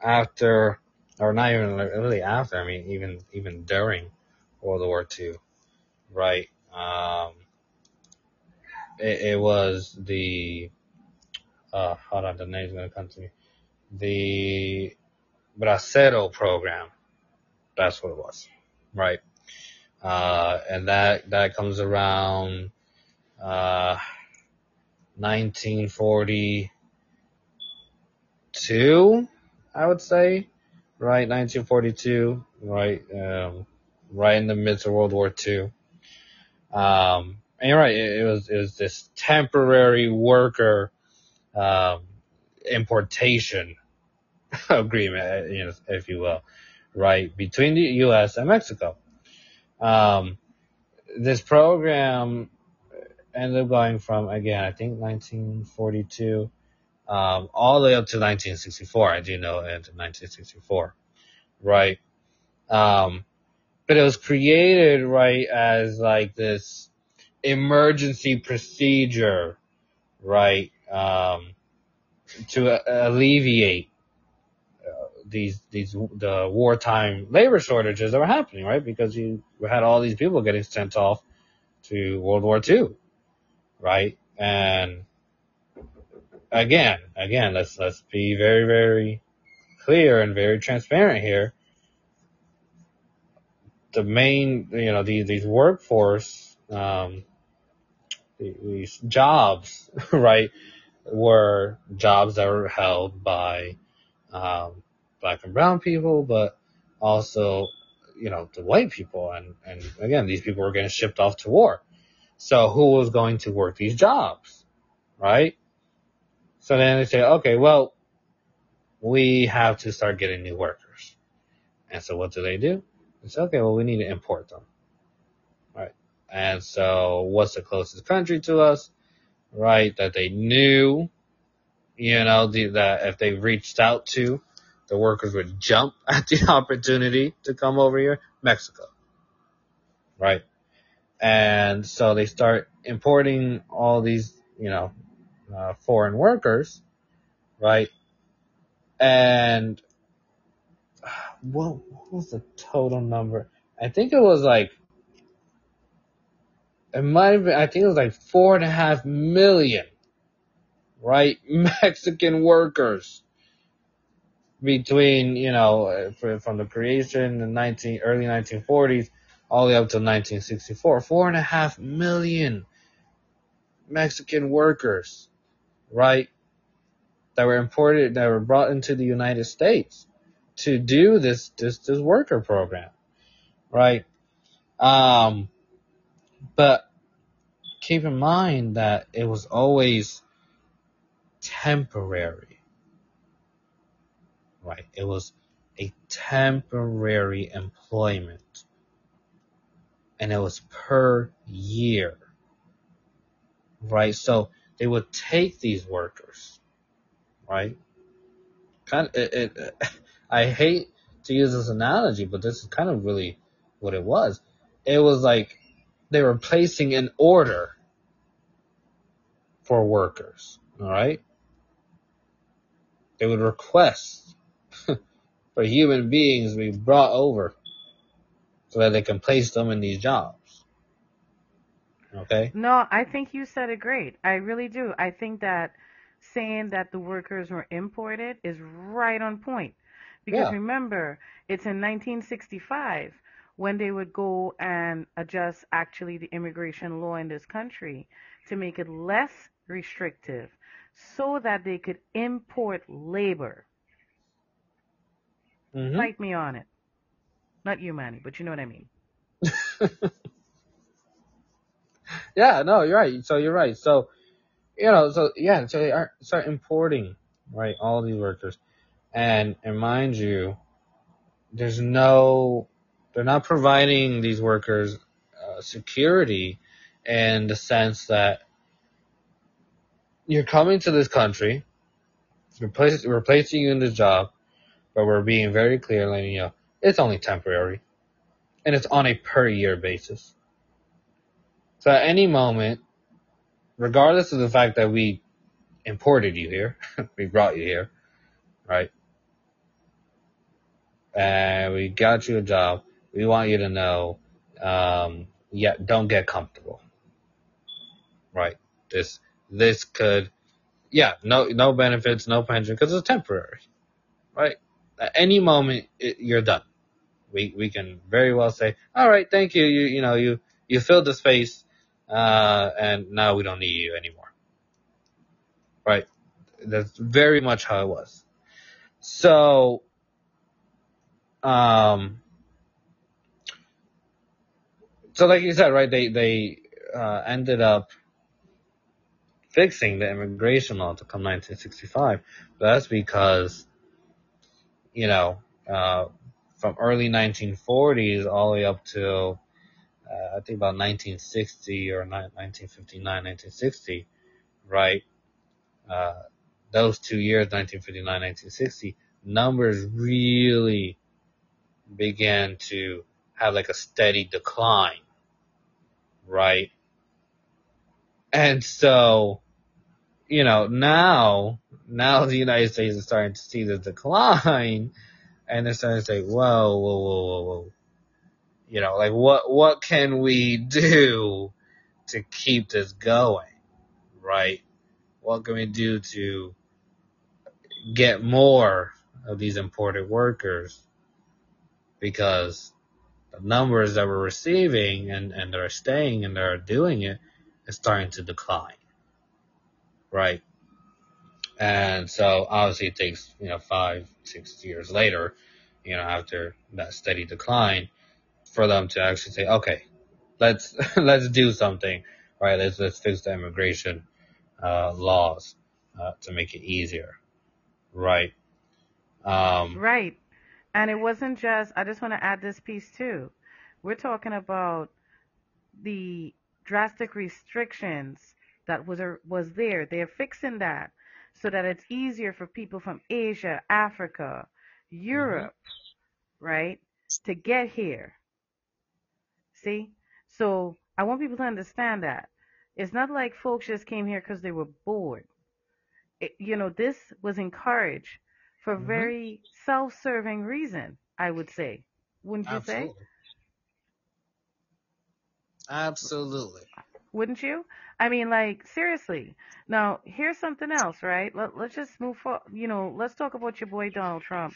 after, or not even really after, I mean, even, even during World War II, right? Um, it, it was the, uh, hold on, the name's gonna come to me. The Bracero program. That's what it was, right? Uh, and that, that comes around, uh, 1942, I would say, right? 1942, right? Um, right in the midst of World War II. Um, and you're right, it, it was, it was this temporary worker, um, importation agreement, you know, if you will, right, between the U.S. and Mexico. Um, this program ended up going from again, I think 1942, um, all the way up to 1964. I do know into 1964, right? Um, but it was created right as like this emergency procedure, right? Um, to alleviate these these the wartime labor shortages that were happening, right? Because you had all these people getting sent off to World War II, right? And again, again, let's, let's be very, very clear and very transparent here. The main, you know, these, these workforce, um, these jobs, right, were jobs that were held by, um, black and brown people, but also, you know, the white people. And, and again, these people were getting shipped off to war. So who was going to work these jobs? Right? So then they say, okay, well, we have to start getting new workers. And so what do they do? They say, okay, well, we need to import them. Right? And so what's the closest country to us? Right? That they knew, you know, the, that if they reached out to, the workers would jump at the opportunity to come over here, Mexico. Right? And so they start importing all these, you know, uh, foreign workers, right? And what, what was the total number? I think it was like, it might have been, I think it was like four and a half million, right? Mexican workers between you know from the creation in the 19 early 1940s all the way up to 1964 four and a half million mexican workers right that were imported that were brought into the united states to do this this this worker program right? Um but keep in mind that it was always temporary right? It was a temporary employment. And it was per year. Right? So they would take these workers, right? Kind of, it, it, I hate to use this analogy, but this is kind of really what it was. It was like they were placing an order for workers, all right? They would request for human beings be brought over so that they can place them in these jobs. Okay? No, I think you said it great. I really do. I think that saying that the workers were imported is right on point. Because yeah. remember, it's in 1965 when they would go and adjust actually the immigration law in this country to make it less restrictive so that they could import labor. Mm-hmm. Fight me on it. Not you, Manny, but you know what I mean. yeah, no, you're right. So you're right. So, you know, so yeah, so they are, start importing, right, all these workers. And, and mind you, there's no, they're not providing these workers uh, security in the sense that you're coming to this country, replace, we're you in the job, but we're being very clear, letting you know it's only temporary, and it's on a per year basis. So at any moment, regardless of the fact that we imported you here, we brought you here, right? And we got you a job. We want you to know, um, yeah, don't get comfortable, right? This, this could, yeah, no, no benefits, no pension, because it's temporary, right? At any moment it, you're done. We we can very well say, all right, thank you. You you know you you filled the space, uh, and now we don't need you anymore. Right. That's very much how it was. So, um, so like you said, right? They they uh, ended up fixing the immigration law to come 1965. But that's because you know, uh, from early 1940s all the way up to, uh, I think about 1960 or 1959, 1960, right? Uh, those two years, 1959, 1960, numbers really began to have like a steady decline, right? And so, you know, now, now the United States is starting to see the decline and they're starting to say, whoa, whoa, whoa, whoa, whoa. You know, like what, what can we do to keep this going? Right? What can we do to get more of these imported workers? Because the numbers that we're receiving and, and are staying and are doing it is starting to decline right? And so obviously it takes, you know, five, six years later, you know, after that steady decline for them to actually say, okay, let's, let's do something, right? Let's, let's fix the immigration, uh, laws, uh, to make it easier, right? Um, right. And it wasn't just, I just want to add this piece too. We're talking about the drastic restrictions that was was there. They're fixing that so that it's easier for people from Asia, Africa, Europe, mm-hmm. right, to get here. See? So I want people to understand that. It's not like folks just came here because they were bored. It, you know, this was encouraged for mm-hmm. very self-serving reason, I would say. Wouldn't you Absolutely. say? Absolutely. Wouldn't you? I mean, like, seriously. Now, here's something else, right? Let, let's just move forward. You know, let's talk about your boy Donald Trump.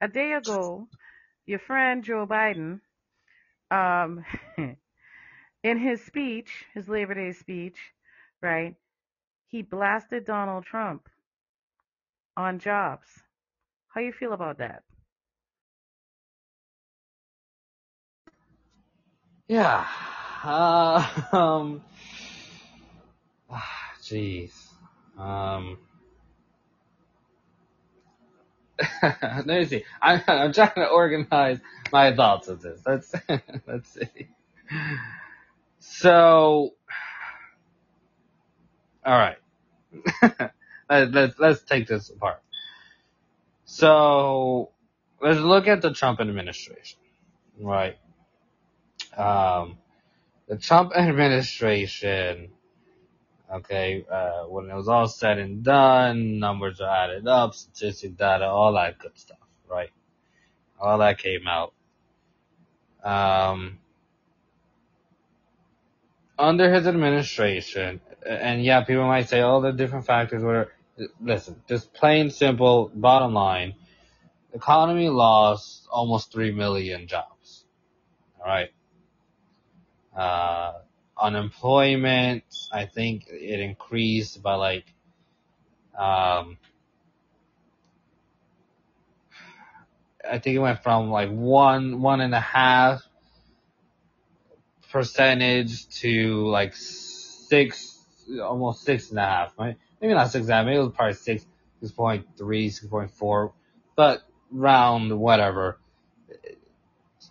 A day ago, your friend Joe Biden, um, in his speech, his Labor Day speech, right, he blasted Donald Trump on jobs. How you feel about that? Yeah. Uh, um. Jeez. Um. Let me see. I'm, I'm trying to organize my thoughts of this. Let's let's see. So, all right. let's let's take this apart. So, let's look at the Trump administration, right? Um, the Trump administration, okay, uh, when it was all said and done, numbers are added up, statistic data, all that good stuff, right? All that came out. Um, under his administration, and yeah, people might say, all the different factors, whatever. Listen, just plain simple, bottom line, economy lost almost 3 million jobs. Alright? Uh, unemployment, I think it increased by like, um, I think it went from like one, one and a half percentage to like six, almost six and a half, right? Maybe not six and a half, maybe it was probably six, 6.3, 6.4, but round whatever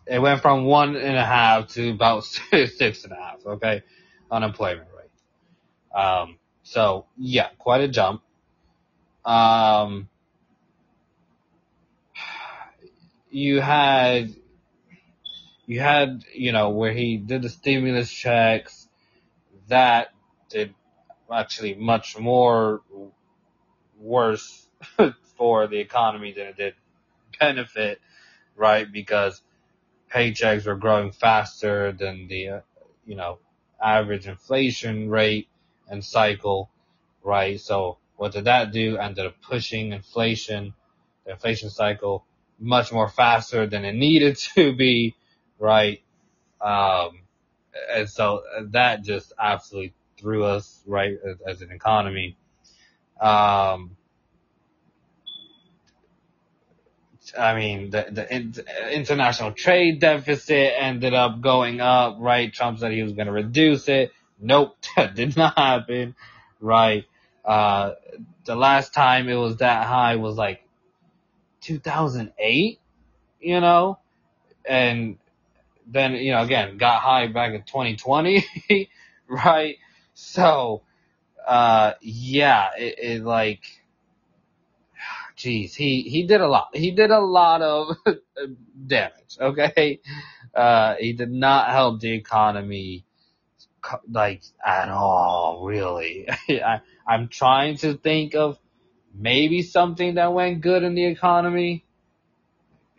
it went from one and a half to about six and a half, okay? Unemployment rate. Um, so yeah, quite a jump. Um, you had, you had, you know, where he did the stimulus checks, that did actually much more worse for the economy than it did benefit, right? Because paychecks were growing faster than the, uh, you know, average inflation rate and cycle, right? So what did that do? Ended up pushing inflation, the inflation cycle much more faster than it needed to be, right? Um, and so that just absolutely threw us right as, as an economy. Um, I mean, the, the in, international trade deficit ended up going up, right? Trump said he was going to reduce it. Nope, that did not happen, right? Uh, the last time it was that high was like 2008, you know, and then, you know, again, got high back in 2020, right? So, uh, yeah, it, it like, Jeez, he, he did a lot. He did a lot of damage, okay? Uh, he did not help the economy, like, at all, really. I, I'm trying to think of maybe something that went good in the economy.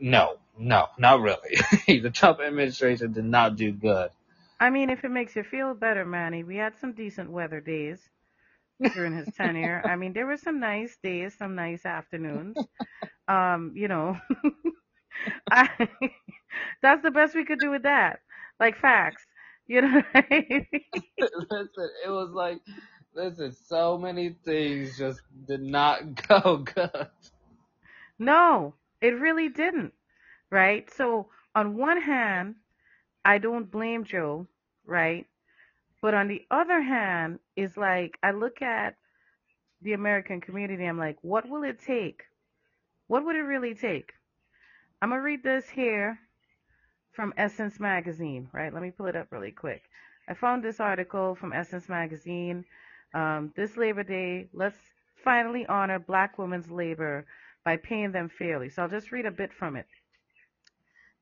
No, no, not really. the Trump administration did not do good. I mean, if it makes you feel better, Manny, we had some decent weather days during his tenure. I mean, there were some nice days, some nice afternoons. Um, you know, I, that's the best we could do with that. Like facts, you know. listen, it was like, listen, so many things just did not go good. No, it really didn't. Right. So on one hand, I don't blame Joe. Right but on the other hand, is like I look at the American community, I'm like, what will it take? What would it really take? I'm gonna read this here from Essence Magazine, right? Let me pull it up really quick. I found this article from Essence Magazine. Um, this Labor Day, let's finally honor black women's labor by paying them fairly. So I'll just read a bit from it.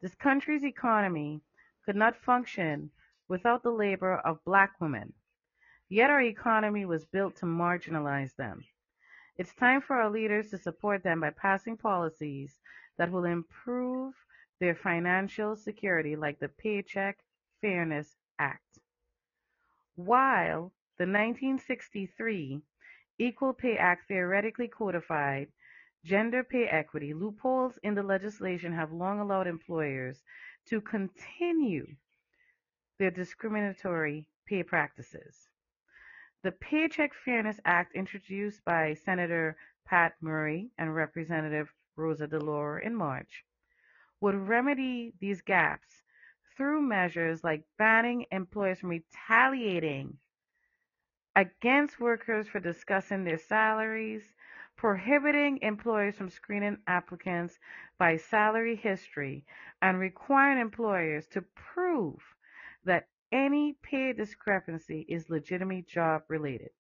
This country's economy could not function without the labor of black women. Yet our economy was built to marginalize them. It's time for our leaders to support them by passing policies that will improve their financial security, like the Paycheck Fairness Act. While the 1963 Equal Pay Act theoretically codified gender pay equity, loopholes in the legislation have long allowed employers to continue their discriminatory pay practices. The Paycheck Fairness Act, introduced by Senator Pat Murray and Representative Rosa DeLauro in March, would remedy these gaps through measures like banning employers from retaliating against workers for discussing their salaries, prohibiting employers from screening applicants by salary history, and requiring employers to prove that any pay discrepancy is legitimately job related.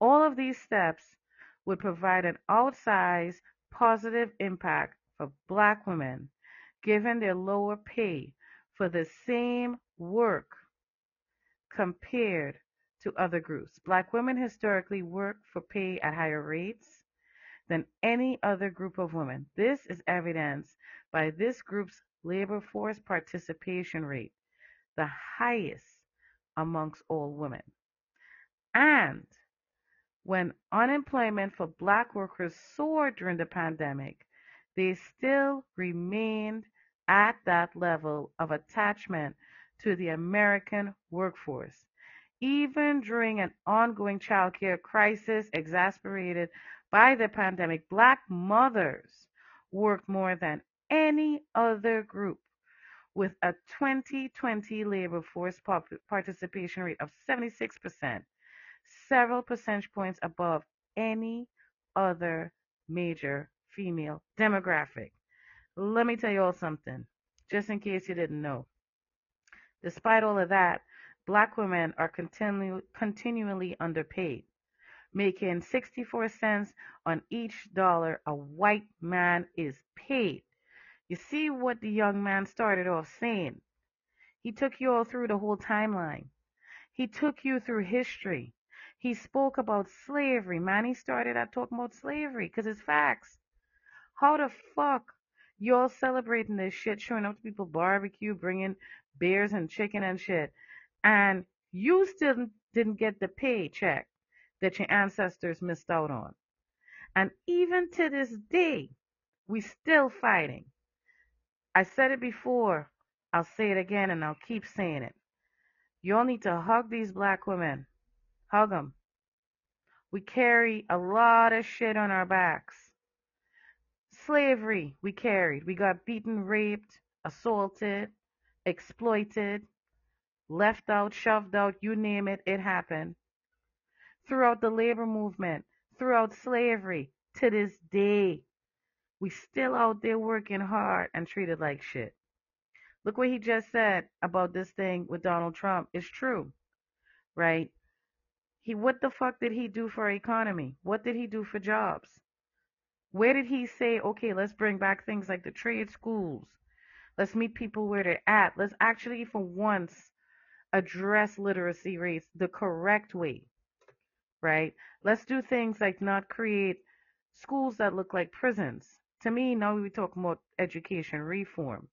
All of these steps would provide an outsized positive impact for black women given their lower pay for the same work compared to other groups. Black women historically work for pay at higher rates than any other group of women. This is evidenced by this group's labor force participation rate, the highest amongst all women. And when unemployment for black workers soared during the pandemic, they still remained at that level of attachment to the American workforce. Even during an ongoing childcare crisis exacerbated by the pandemic, black mothers worked more than any other group with a 2020 labor force participation rate of 76%, several percentage points above any other major female demographic. Let me tell you all something, just in case you didn't know. Despite all of that, black women are continu- continually underpaid, making 64 cents on each dollar a white man is paid. You see what the young man started off saying. He took you all through the whole timeline. He took you through history. He spoke about slavery. Man, he started out talking about slavery because it's facts. How the fuck y'all celebrating this shit, showing up to people barbecue, bringing beers and chicken and shit, and you still didn't get the paycheck that your ancestors missed out on. And even to this day, we still fighting. I said it before, I'll say it again, and I'll keep saying it. Y'all need to hug these black women. Hug them. We carry a lot of shit on our backs. Slavery we carried. We got beaten, raped, assaulted, exploited, left out, shoved out, you name it, it happened. Throughout the labor movement, throughout slavery, to this day, we still out there working hard and treated like shit. Look what he just said about this thing with Donald Trump. It's true, right? He, what the fuck did he do for our economy? What did he do for jobs? Where did he say, okay, let's bring back things like the trade schools? Let's meet people where they're at. Let's actually, for once, address literacy rates the correct way, right? Let's do things like not create schools that look like prisons. To me, now we talk about education reform,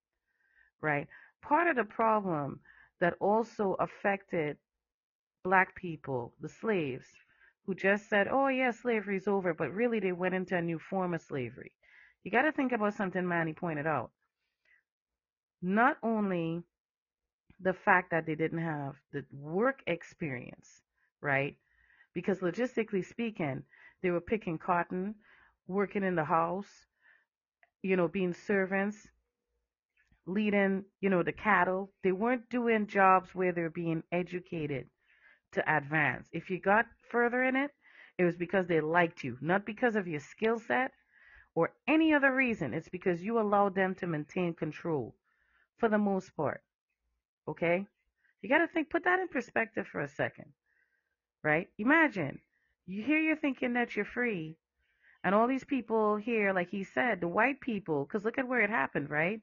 right? Part of the problem that also affected black people, the slaves, who just said, oh, yeah, slavery's over, but really they went into a new form of slavery. You got to think about something Manny pointed out. Not only the fact that they didn't have the work experience, right? Because logistically speaking, they were picking cotton, working in the house, you know, being servants, leading, you know, the cattle. They weren't doing jobs where they're being educated to advance. If you got further in it, it was because they liked you, not because of your skill set or any other reason. It's because you allowed them to maintain control for the most part. Okay? You got to think, put that in perspective for a second. Right? Imagine you here you're thinking that you're free, and all these people here, like he said, the white people, because look at where it happened, right?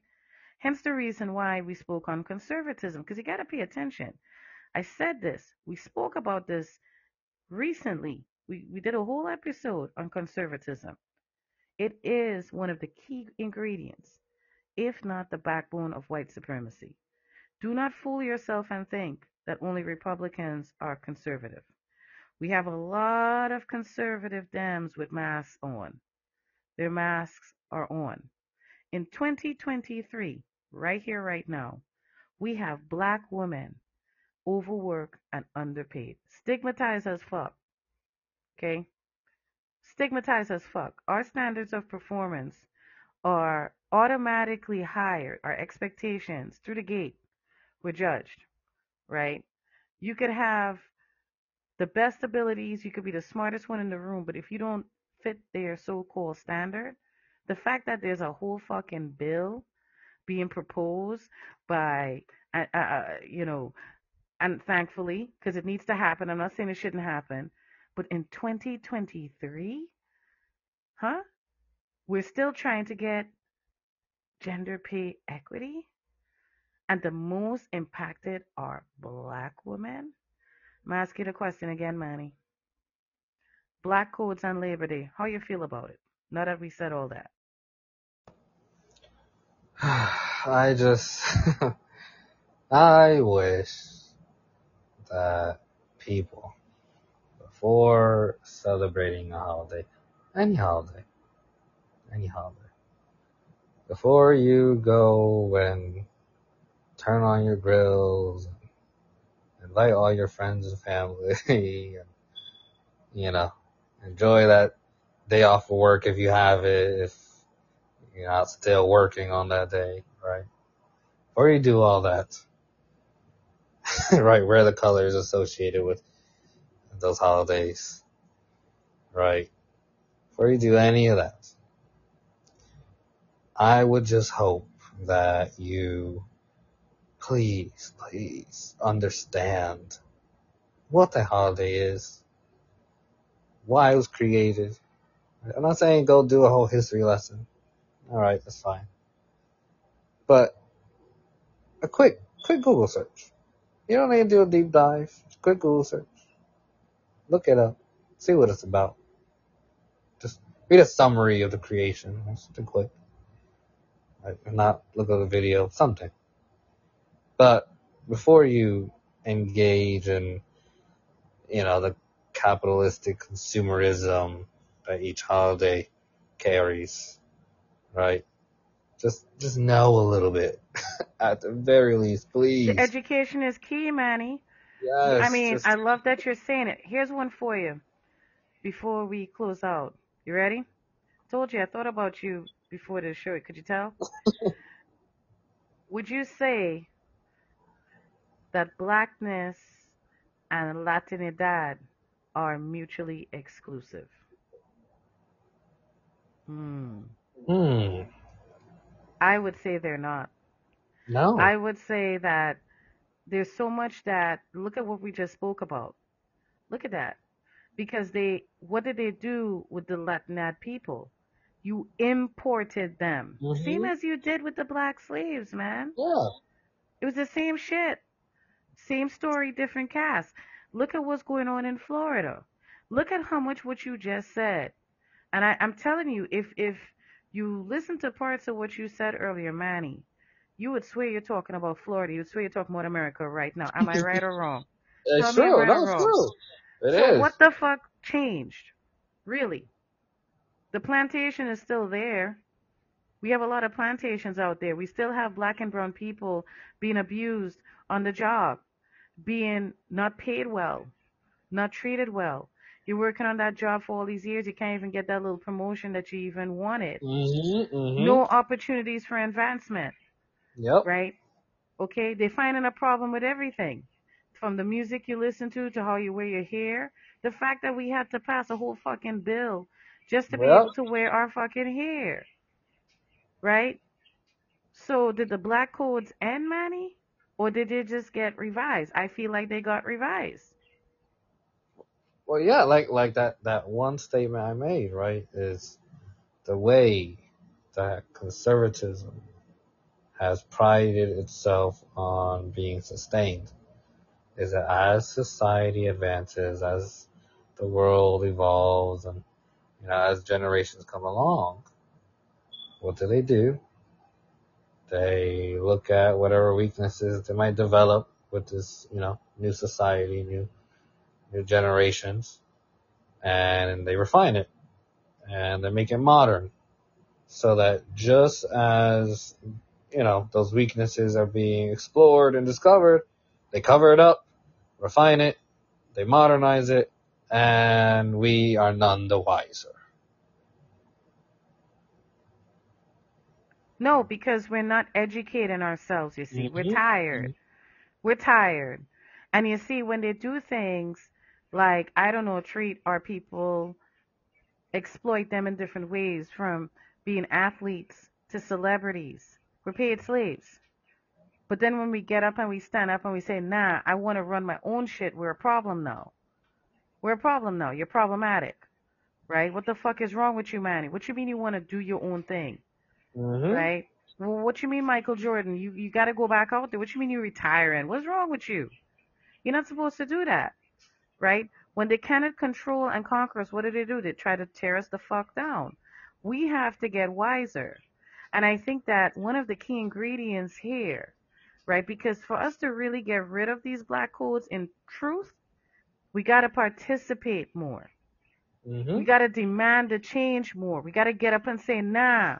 Hence the reason why we spoke on conservatism, because you got to pay attention. I said this, we spoke about this recently. We, we did a whole episode on conservatism. It is one of the key ingredients, if not the backbone of white supremacy. Do not fool yourself and think that only Republicans are conservative. We have a lot of conservative Dems with masks on. Their masks are on. In 2023, right here, right now, we have black women overworked and underpaid, stigmatized as fuck. Okay? Stigmatized as fuck. Our standards of performance are automatically higher. Our expectations through the gate were judged, right? You could have the best abilities, you could be the smartest one in the room, but if you don't fit their so called standard, the fact that there's a whole fucking bill being proposed by, uh, uh, uh you know, and thankfully, because it needs to happen, I'm not saying it shouldn't happen, but in 2023, huh? We're still trying to get gender pay equity, and the most impacted are black women. I'm ask you the question again, Manny. Black codes on Labor Day. How you feel about it? Now that we said all that. I just, I wish that people, before celebrating a holiday, any holiday, any holiday, before you go and turn on your grills, invite all your friends and family, and, you know, enjoy that day off of work if you have it, if you're not still working on that day, right? Before you do all that, right, wear the colors associated with those holidays, right? Before you do any of that, I would just hope that you please, please understand what the holiday is, why it was created. I'm not saying go do a whole history lesson. Alright, that's fine. But a quick, quick Google search. You don't need to do a deep dive. Quick Google search. Look it up. See what it's about. Just read a summary of the creation. Just a quick. Not look at the video, something. But before you engage in, you know, the capitalistic consumerism that each holiday carries, right? Just, just know a little bit, at the very least, please. The education is key, Manny. Yes. I mean, just... I love that you're saying it. Here's one for you before we close out. You ready? Told you I thought about you before the show. Could you tell? Would you say that blackness and Latinidad are mutually exclusive? Hmm. Hmm. I would say they're not. No. I would say that there's so much that look at what we just spoke about. Look at that. Because they what did they do with the Latinid people? You imported them. Mm-hmm. Same as you did with the black slaves, man. Yeah. It was the same shit. Same story, different cast. Look at what's going on in Florida. Look at how much what you just said. And I, I'm telling you, if if you listen to parts of what you said earlier, Manny, you would swear you're talking about Florida. You'd swear you're talking about America right now. Am I right or wrong? It's true. Right no, it's true. It so is. what the fuck changed? Really? The plantation is still there. We have a lot of plantations out there. We still have black and brown people being abused on the job, being not paid well, not treated well. You're working on that job for all these years. You can't even get that little promotion that you even wanted. Mm-hmm, mm-hmm. No opportunities for advancement. Yep. Right? Okay? They're finding a problem with everything. From the music you listen to to how you wear your hair. The fact that we had to pass a whole fucking bill just to be able to wear our fucking hair. Right? So did the black codes end, Manny? Or did it just get revised? I feel like they got revised. Well, yeah, like like that that one statement I made, right, is the way that conservatism has prided itself on being sustained is that as society advances, as the world evolves, and you know, as generations come along, what do they do? They look at whatever weaknesses they might develop with this, you know, new society, new, new generations, and they refine it, and they make it modern, so that just as, you know, those weaknesses are being explored and discovered, they cover it up, refine it, they modernize it, and we are none the wiser. No, because we're not educating ourselves, you see. We're hmm tired. We're tired. And you see, when they do things like, I don't know, treat our people, exploit them in different ways from being athletes to celebrities. We're paid slaves. But then when we get up and we stand up and we say, nah, I want to run my own shit, we're a problem now. We're a problem now. You're problematic. Right? What the fuck is wrong with you, Manny? What you mean you want to do your own thing? Hmm Right? Well, what you mean, Michael Jordan? You you got to go back out there. What you mean you retiring? What's wrong with you? You're not supposed to do that, right? When they cannot control and conquer us, what do they do? They try to tear us the fuck down. We have to get wiser. And I think that one of the key ingredients here, right? Because for us to really get rid of these black codes in truth, we got to participate more. hmm We got to demand the change more. We got to get up and say, nah,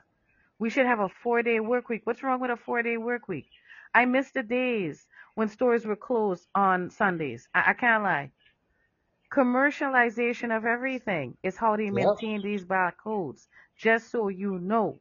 we should have a four day work week. What's wrong with a four day work week? I miss the days when stores were closed on Sundays. I, I can't lie. Commercialization of everything is how they Yep. maintain these black codes, just so you know.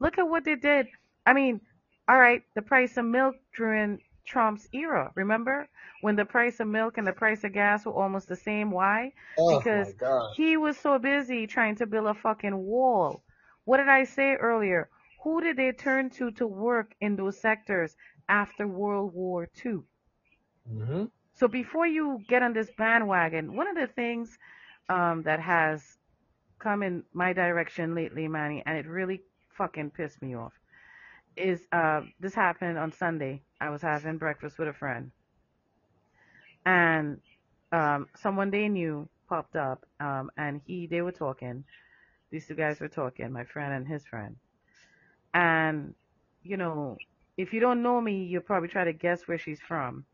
Look at what they did. I mean, all right, the price of milk during Trump's era. Remember when the price of milk and the price of gas were almost the same? Why? Oh Because he was so busy trying to build a fucking wall. What did I say earlier? Who did they turn to to work in those sectors after World War II? hmm So before you get on this bandwagon, one of the things um, that has come in my direction lately, Manny, and it really fucking pissed me off, is uh, this happened on Sunday. I was having breakfast with a friend, and um, someone they knew popped up, um, and he they were talking. These two guys were talking, my friend and his friend, and you know, if you don't know me, you'll probably try to guess where she's from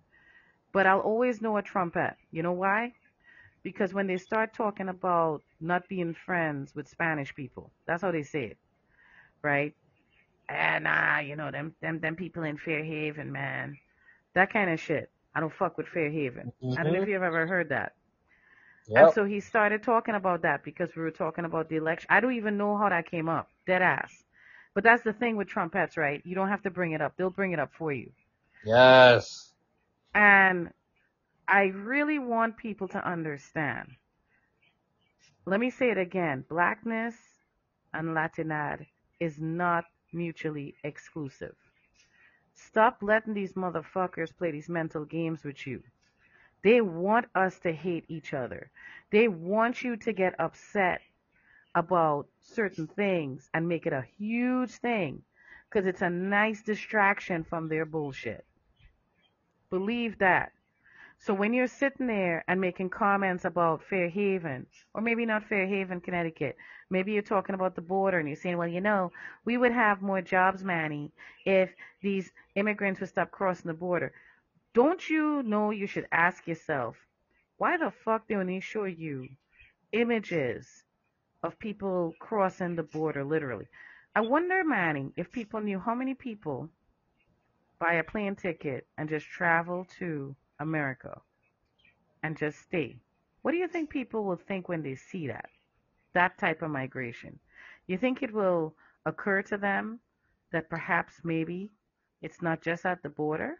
but I'll always know a trumpet. You know why? Because when they start talking about not being friends with Spanish people, that's how they say it, right? And ah, you know them them them people in Fair Haven, man, that kind of shit. I don't fuck with Fair Haven. I don't know if you've ever heard that. And so he started talking about that because we were talking about the election. I don't even know how that came up, dead ass. But that's the thing with trumpets, right? You don't have to bring it up; they'll bring it up for you. Yes. And I really want people to understand. Let me say it again. Blackness and Latinidad is not mutually exclusive. Stop letting these motherfuckers play these mental games with you. They want us to hate each other. They want you to get upset about certain things and make it a huge thing because it's a nice distraction from their bullshit. Believe that. So when you're sitting there and making comments about Fair Haven, or maybe not Fair Haven, Connecticut, maybe you're talking about the border and you're saying, well, you know, we would have more jobs, Manny, if these immigrants would stop crossing the border. Don't you know you should ask yourself, why the fuck don't they show you images of people crossing the border, literally? I wonder, Manny, if people knew how many people buy a plane ticket and just travel to America and just stay. What do you think people will think when they see that? That type of migration. You think it will occur to them that perhaps maybe it's not just at the border?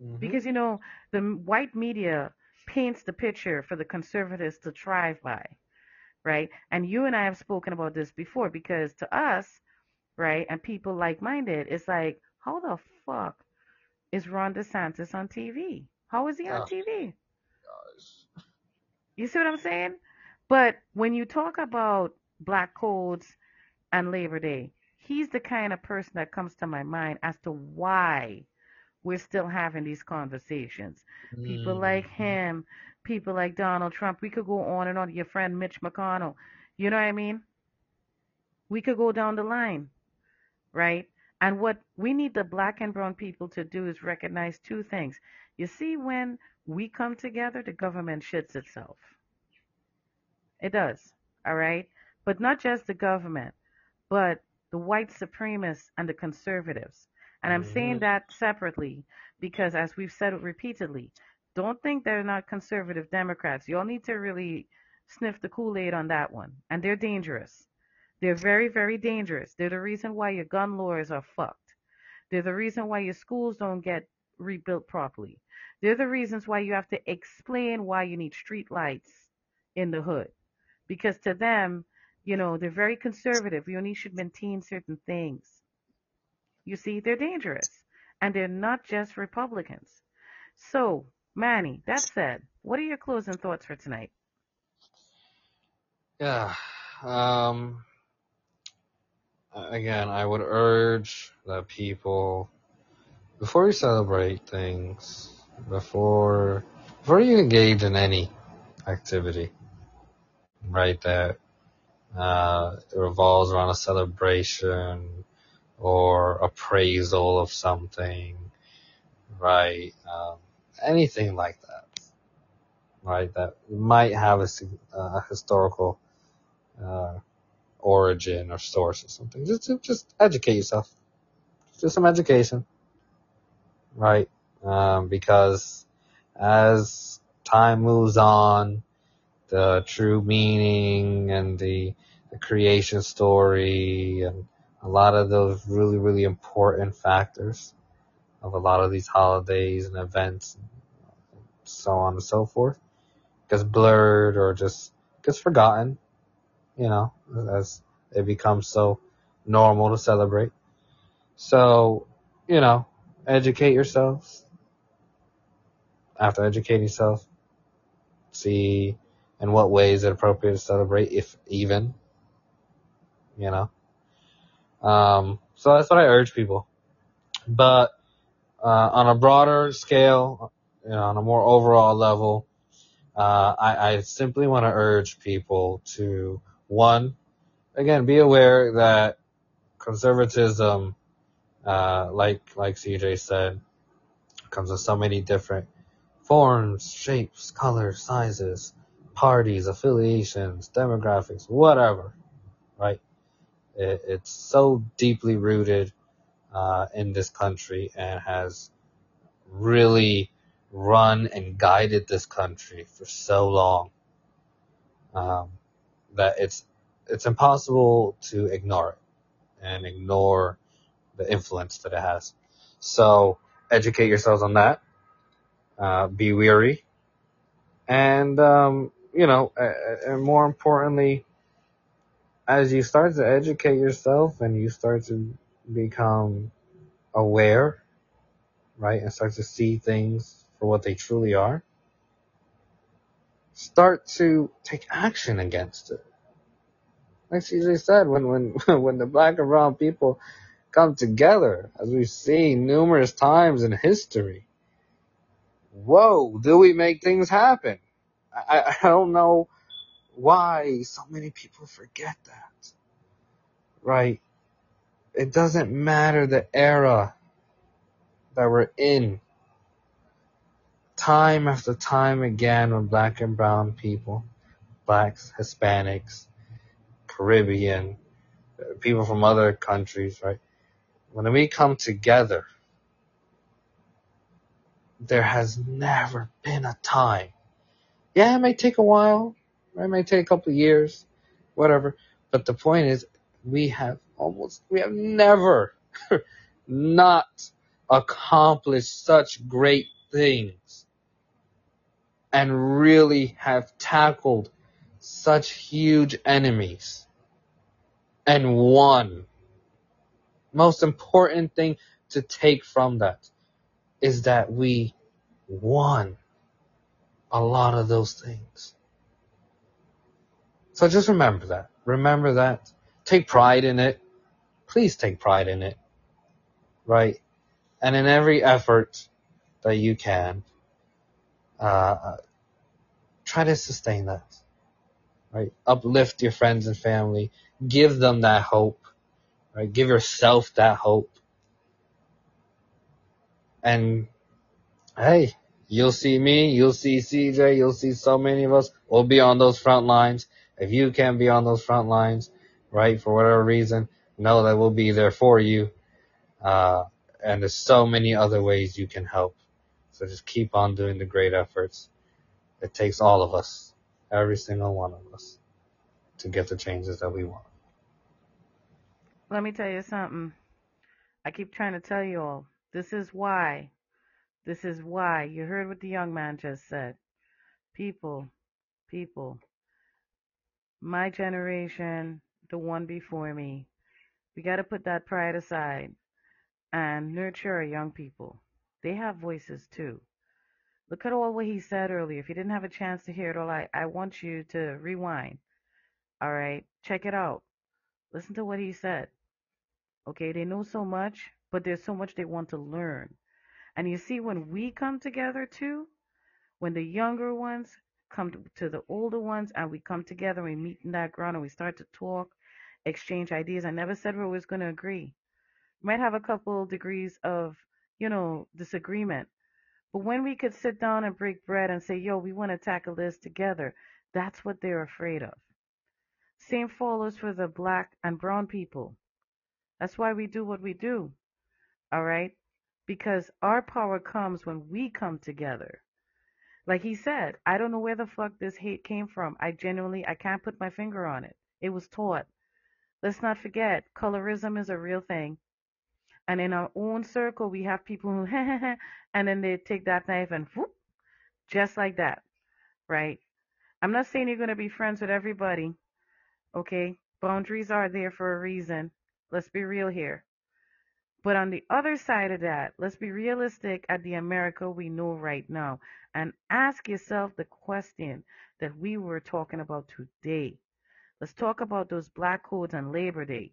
Hmm Because, you know, the white media paints the picture for the conservatives to thrive by, right? And you and I have spoken about this before because to us, right, and people like minded, it's like, how the fuck is Ron DeSantis on TV? How is he on Oh TV? gosh. You see what I'm saying? But when you talk about black codes and Labor Day, he's the kind of person that comes to my mind as to why we're still having these conversations. People like hmm him, people like Donald Trump. We could go on and on. Your friend Mitch McConnell. You know what I mean? We could go down the line, right? And what we need the black and brown people to do is recognize two things. You see, when we come together, the government shits itself. It does. All right. But not just the government, but the white supremacists and the conservatives. And I'm saying hmm that separately because, as we've said repeatedly, don't think they're not conservative Democrats. Y'all need to really sniff the Kool Aid on that one. And they're dangerous. They're very, very dangerous. They're the reason why your gun laws are fucked. They're the reason why your schools don't get rebuilt properly. They're the reasons why you have to explain why you need street lights in the hood. Because to them, you know, they're very conservative. You only should maintain certain things. You see, they're dangerous. And they're not just Republicans. So, Manny, that said, what are your closing thoughts for tonight? Yeah. Um, again, I would urge that people, before you celebrate things, before, before you engage in any activity, right, that, uh, revolves around a celebration or appraisal of something, right, um, anything like that, right, that might have a, sig- uh, historical, uh, origin or source or something. Just, just educate yourself. Just some education, right? Um, because as time moves on, the true meaning and the, the creation story and a lot of those really, really important factors of a lot of these holidays and events, and so on and so forth, gets blurred or just gets forgotten, you know, as it becomes so normal to celebrate. So, you know, educate yourselves. After educating yourself, see in what ways it appropriate to celebrate, if even, you know. Um, so that's what I urge people. But uh, on a broader scale, you know, on a more overall level, uh, I, I simply want to urge people to one, again, be aware that conservatism, uh, like like CJ said, comes in so many different forms, shapes, colors, sizes, parties, affiliations, demographics, whatever, right? It, it's so deeply rooted uh, in this country and has really run and guided this country for so long um, that it's it's impossible to ignore it and ignore the influence that it has. So educate yourselves on that. Uh, be weary, and um, you know, and more importantly, as you start to educate yourself and you start to become aware, right, and start to see things for what they truly are, start to take action against it. Like CJ said, when when when the black and brown people come together, as we've seen numerous times in history, whoa, do we make things happen? I, I don't know why so many people forget that, right? It doesn't matter the era that we're in. Time after time again when black and brown people, blacks, Hispanics, Caribbean, people from other countries, right? When we come together, there has never been a time. Yeah, it may take a while. It may take a couple of years, whatever. But the point is, we have almost, we have never not accomplished such great things and really have tackled such huge enemies and won. Most important thing to take from that is that we won a lot of those things. So just remember that. Remember that. Take pride in it. Please take pride in it. Right? And in every effort that you can, uh, try to sustain that. Right? Uplift your friends and family. Give them that hope. Right? Give yourself that hope. And hey, you'll see me, you'll see CJ, you'll see so many of us. We'll be on those front lines. If you can't be on those front lines, right, for whatever reason, know that we'll be there for you. Uh, and there's so many other ways you can help. So just keep on doing the great efforts. It takes all of us, every single one of us, to get the changes that we want. Let me tell you something. I keep trying to tell you all. This is why. This is why. You heard what the young man just said. People, people, my generation, the one before me, we got to put that pride aside and nurture our young people. They have voices too. Look at all what he said earlier. If you didn't have a chance to hear it all, I, I want you to rewind. All right, check it out. Listen to what he said. Okay, they know so much, but there's so much they want to learn. And you see, when we come together too, when the younger ones come to the older ones and we come together, we meet in that ground and we start to talk, exchange ideas. I never said we was going to agree. Might have a couple degrees of, you know, disagreement. But when we could sit down and break bread and say, yo, we want to tackle this together, that's what they're afraid of. Same follows for the black and brown people. That's why we do what we do. All right? Because our power comes when we come together. Like he said, I don't know where the fuck this hate came from. I genuinely I can't put my finger on it. It was taught. Let's not forget, colorism is a real thing. And in our own circle, we have people who, and then they take that knife and whoop, just like that, right? I'm not saying you're going to be friends with everybody, okay? Boundaries are there for a reason. Let's be real here. But on the other side of that, let's be realistic at the America we know right now and ask yourself the question that we were talking about today. Let's talk about those black codes on Labor Day.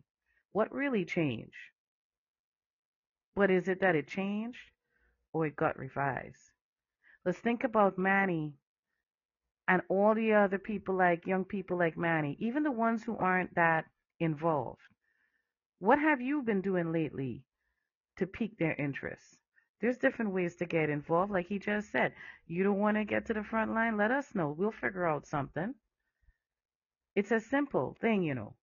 What really changed? But is it that it changed or it got revised? Let's think about Manny and all the other people like young people like Manny, even the ones who aren't that involved. What have you been doing lately to pique their interest? There's different ways to get involved, like he just said. You don't want to get to the front line? Let us know. We'll figure out something. It's a simple thing, you know.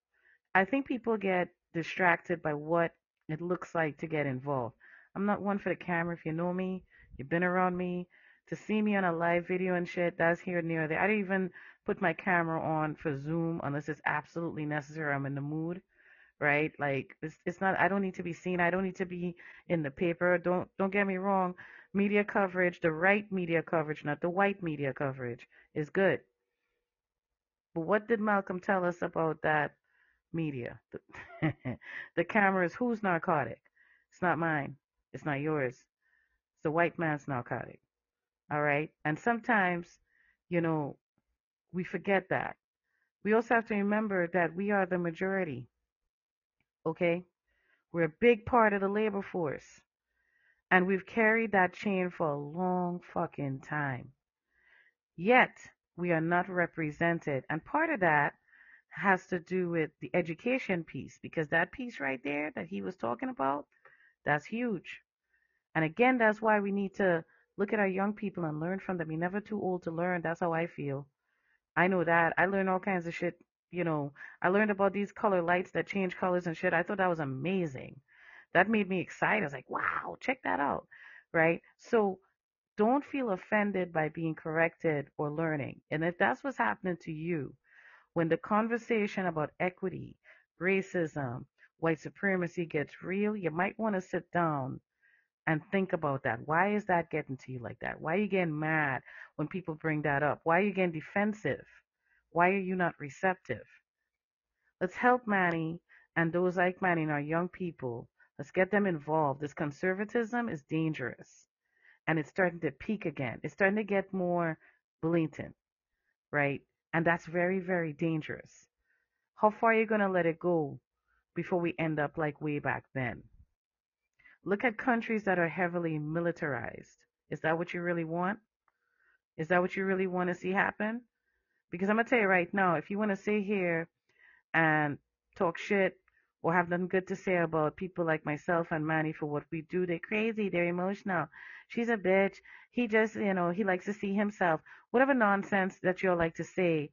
I think people get distracted by what it looks like to get involved. I'm not one for the camera. If you know me, you've been around me, to see me on a live video and shit, that's here near there. I don't even put my camera on for Zoom unless it's absolutely necessary. I'm in the mood, right? Like it's it's not. I don't need to be seen. I don't need to be in the paper. Don't don't get me wrong. Media coverage, the right media coverage, not the white media coverage, is good. But what did Malcolm tell us about that media? The, the camera is whose narcotic? It's not mine. It's not yours. It's the white man's narcotic. All right. And sometimes, you know, we forget that. We also have to remember that we are the majority. Okay? We're a big part of the labor force. And we've carried that chain for a long fucking time. Yet, we are not represented. And part of that has to do with the education piece, because that piece right there that he was talking about, that's huge. And again, that's why we need to look at our young people and learn from them. You're never too old to learn. That's how I feel. I know that. I learned all kinds of shit. You know, I learned about these color lights that change colors and shit. I thought that was amazing. That made me excited. I was like, wow, check that out. Right? So don't feel offended by being corrected or learning. And if that's what's happening to you, when the conversation about equity, racism, white supremacy gets real, you might want to sit down and think about that. Why is that getting to you like that? Why are you getting mad when people bring that up? Why are you getting defensive? Why are you not receptive? Let's help Manny and those like Manny and our young people. Let's get them involved. This conservatism is dangerous and it's starting to peak again. It's starting to get more blatant, right? And that's very, very dangerous. How far are you going to let it go before we end up like way back then? Look at countries that are heavily militarized. Is that what you really want? Is that what you really want to see happen? Because I'm going to tell you right now, if you want to sit here and talk shit or have nothing good to say about people like myself and Manny for what we do. They're crazy. They're emotional. She's a bitch. He just, you know, he likes to see himself. Whatever nonsense that you all like to say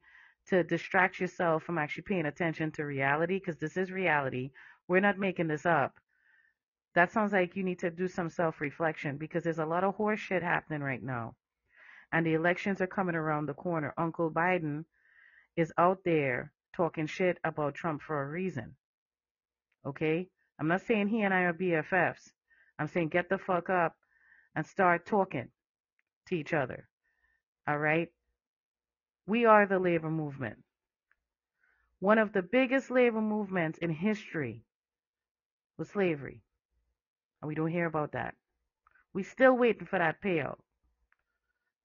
to distract yourself from actually paying attention to reality, because this is reality. We're not making this up. That sounds like you need to do some self reflection because there's a lot of horse shit happening right now. And the elections are coming around the corner. Uncle Biden is out there talking shit about Trump for a reason. Okay? I'm not saying he and I are BFFs. I'm saying get the fuck up and start talking to each other. All right? We are the labor movement. One of the biggest labor movements in history was slavery. And we don't hear about that. We still waiting for that payout.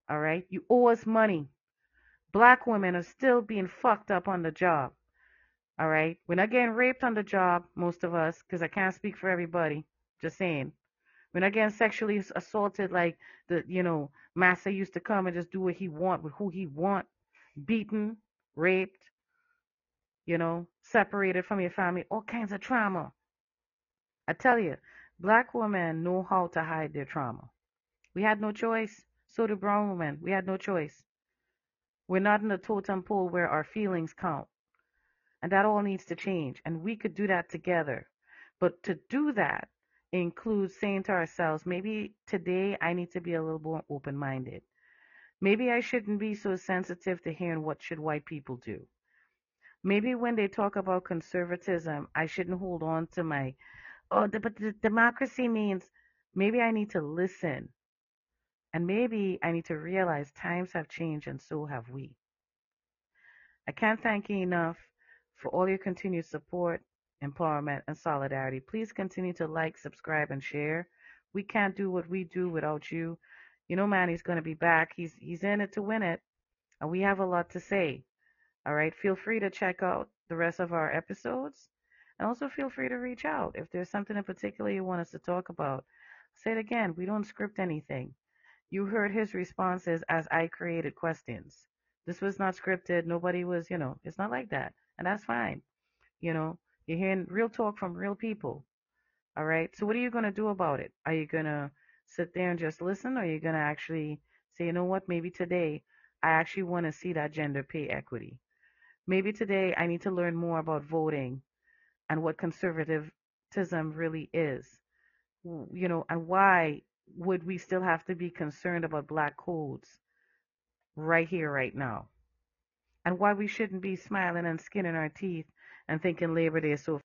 All right? You owe us money. Black women are still being fucked up on the job. All right. We're not getting raped on the job, most of us, because I can't speak for everybody. Just saying. We're not getting sexually assaulted like the, you know, master used to come and just do what he want with who he want. Beaten, raped, you know, separated from your family, all kinds of trauma. I tell you, black women know how to hide their trauma. We had no choice. So do brown women. We had no choice. We're not in a totem pole where our feelings count. And that all needs to change. And we could do that together. But to do that includes saying to ourselves, maybe today I need to be a little more open minded. Maybe I shouldn't be so sensitive to hearing what should white people do. Maybe when they talk about conservatism, I shouldn't hold on to my, oh, but the democracy means maybe I need to listen. And maybe I need to realize times have changed and so have we. I can't thank you enough for all your continued support, empowerment, and solidarity. Please continue to like, subscribe, and share. We can't do what we do without you. You know, Manny's going to be back. He's he's in it to win it, and we have a lot to say. All right, feel free to check out the rest of our episodes, and also feel free to reach out if there's something in particular you want us to talk about. say it again, we don't script anything. You heard his responses as I created questions. This was not scripted. Nobody was, you know, it's not like that and that's fine. You know, you're hearing real talk from real people. All right. So what are you going to do about it? Are you going to sit there and just listen, or are you going to actually say, you know what, maybe today I actually want to see that gender pay equity. Maybe today I need to learn more about voting and what conservatism really is. You know, and why would we still have to be concerned about black codes right here, right now? and why we shouldn't be smiling and skinning our teeth and thinking Labor Day is so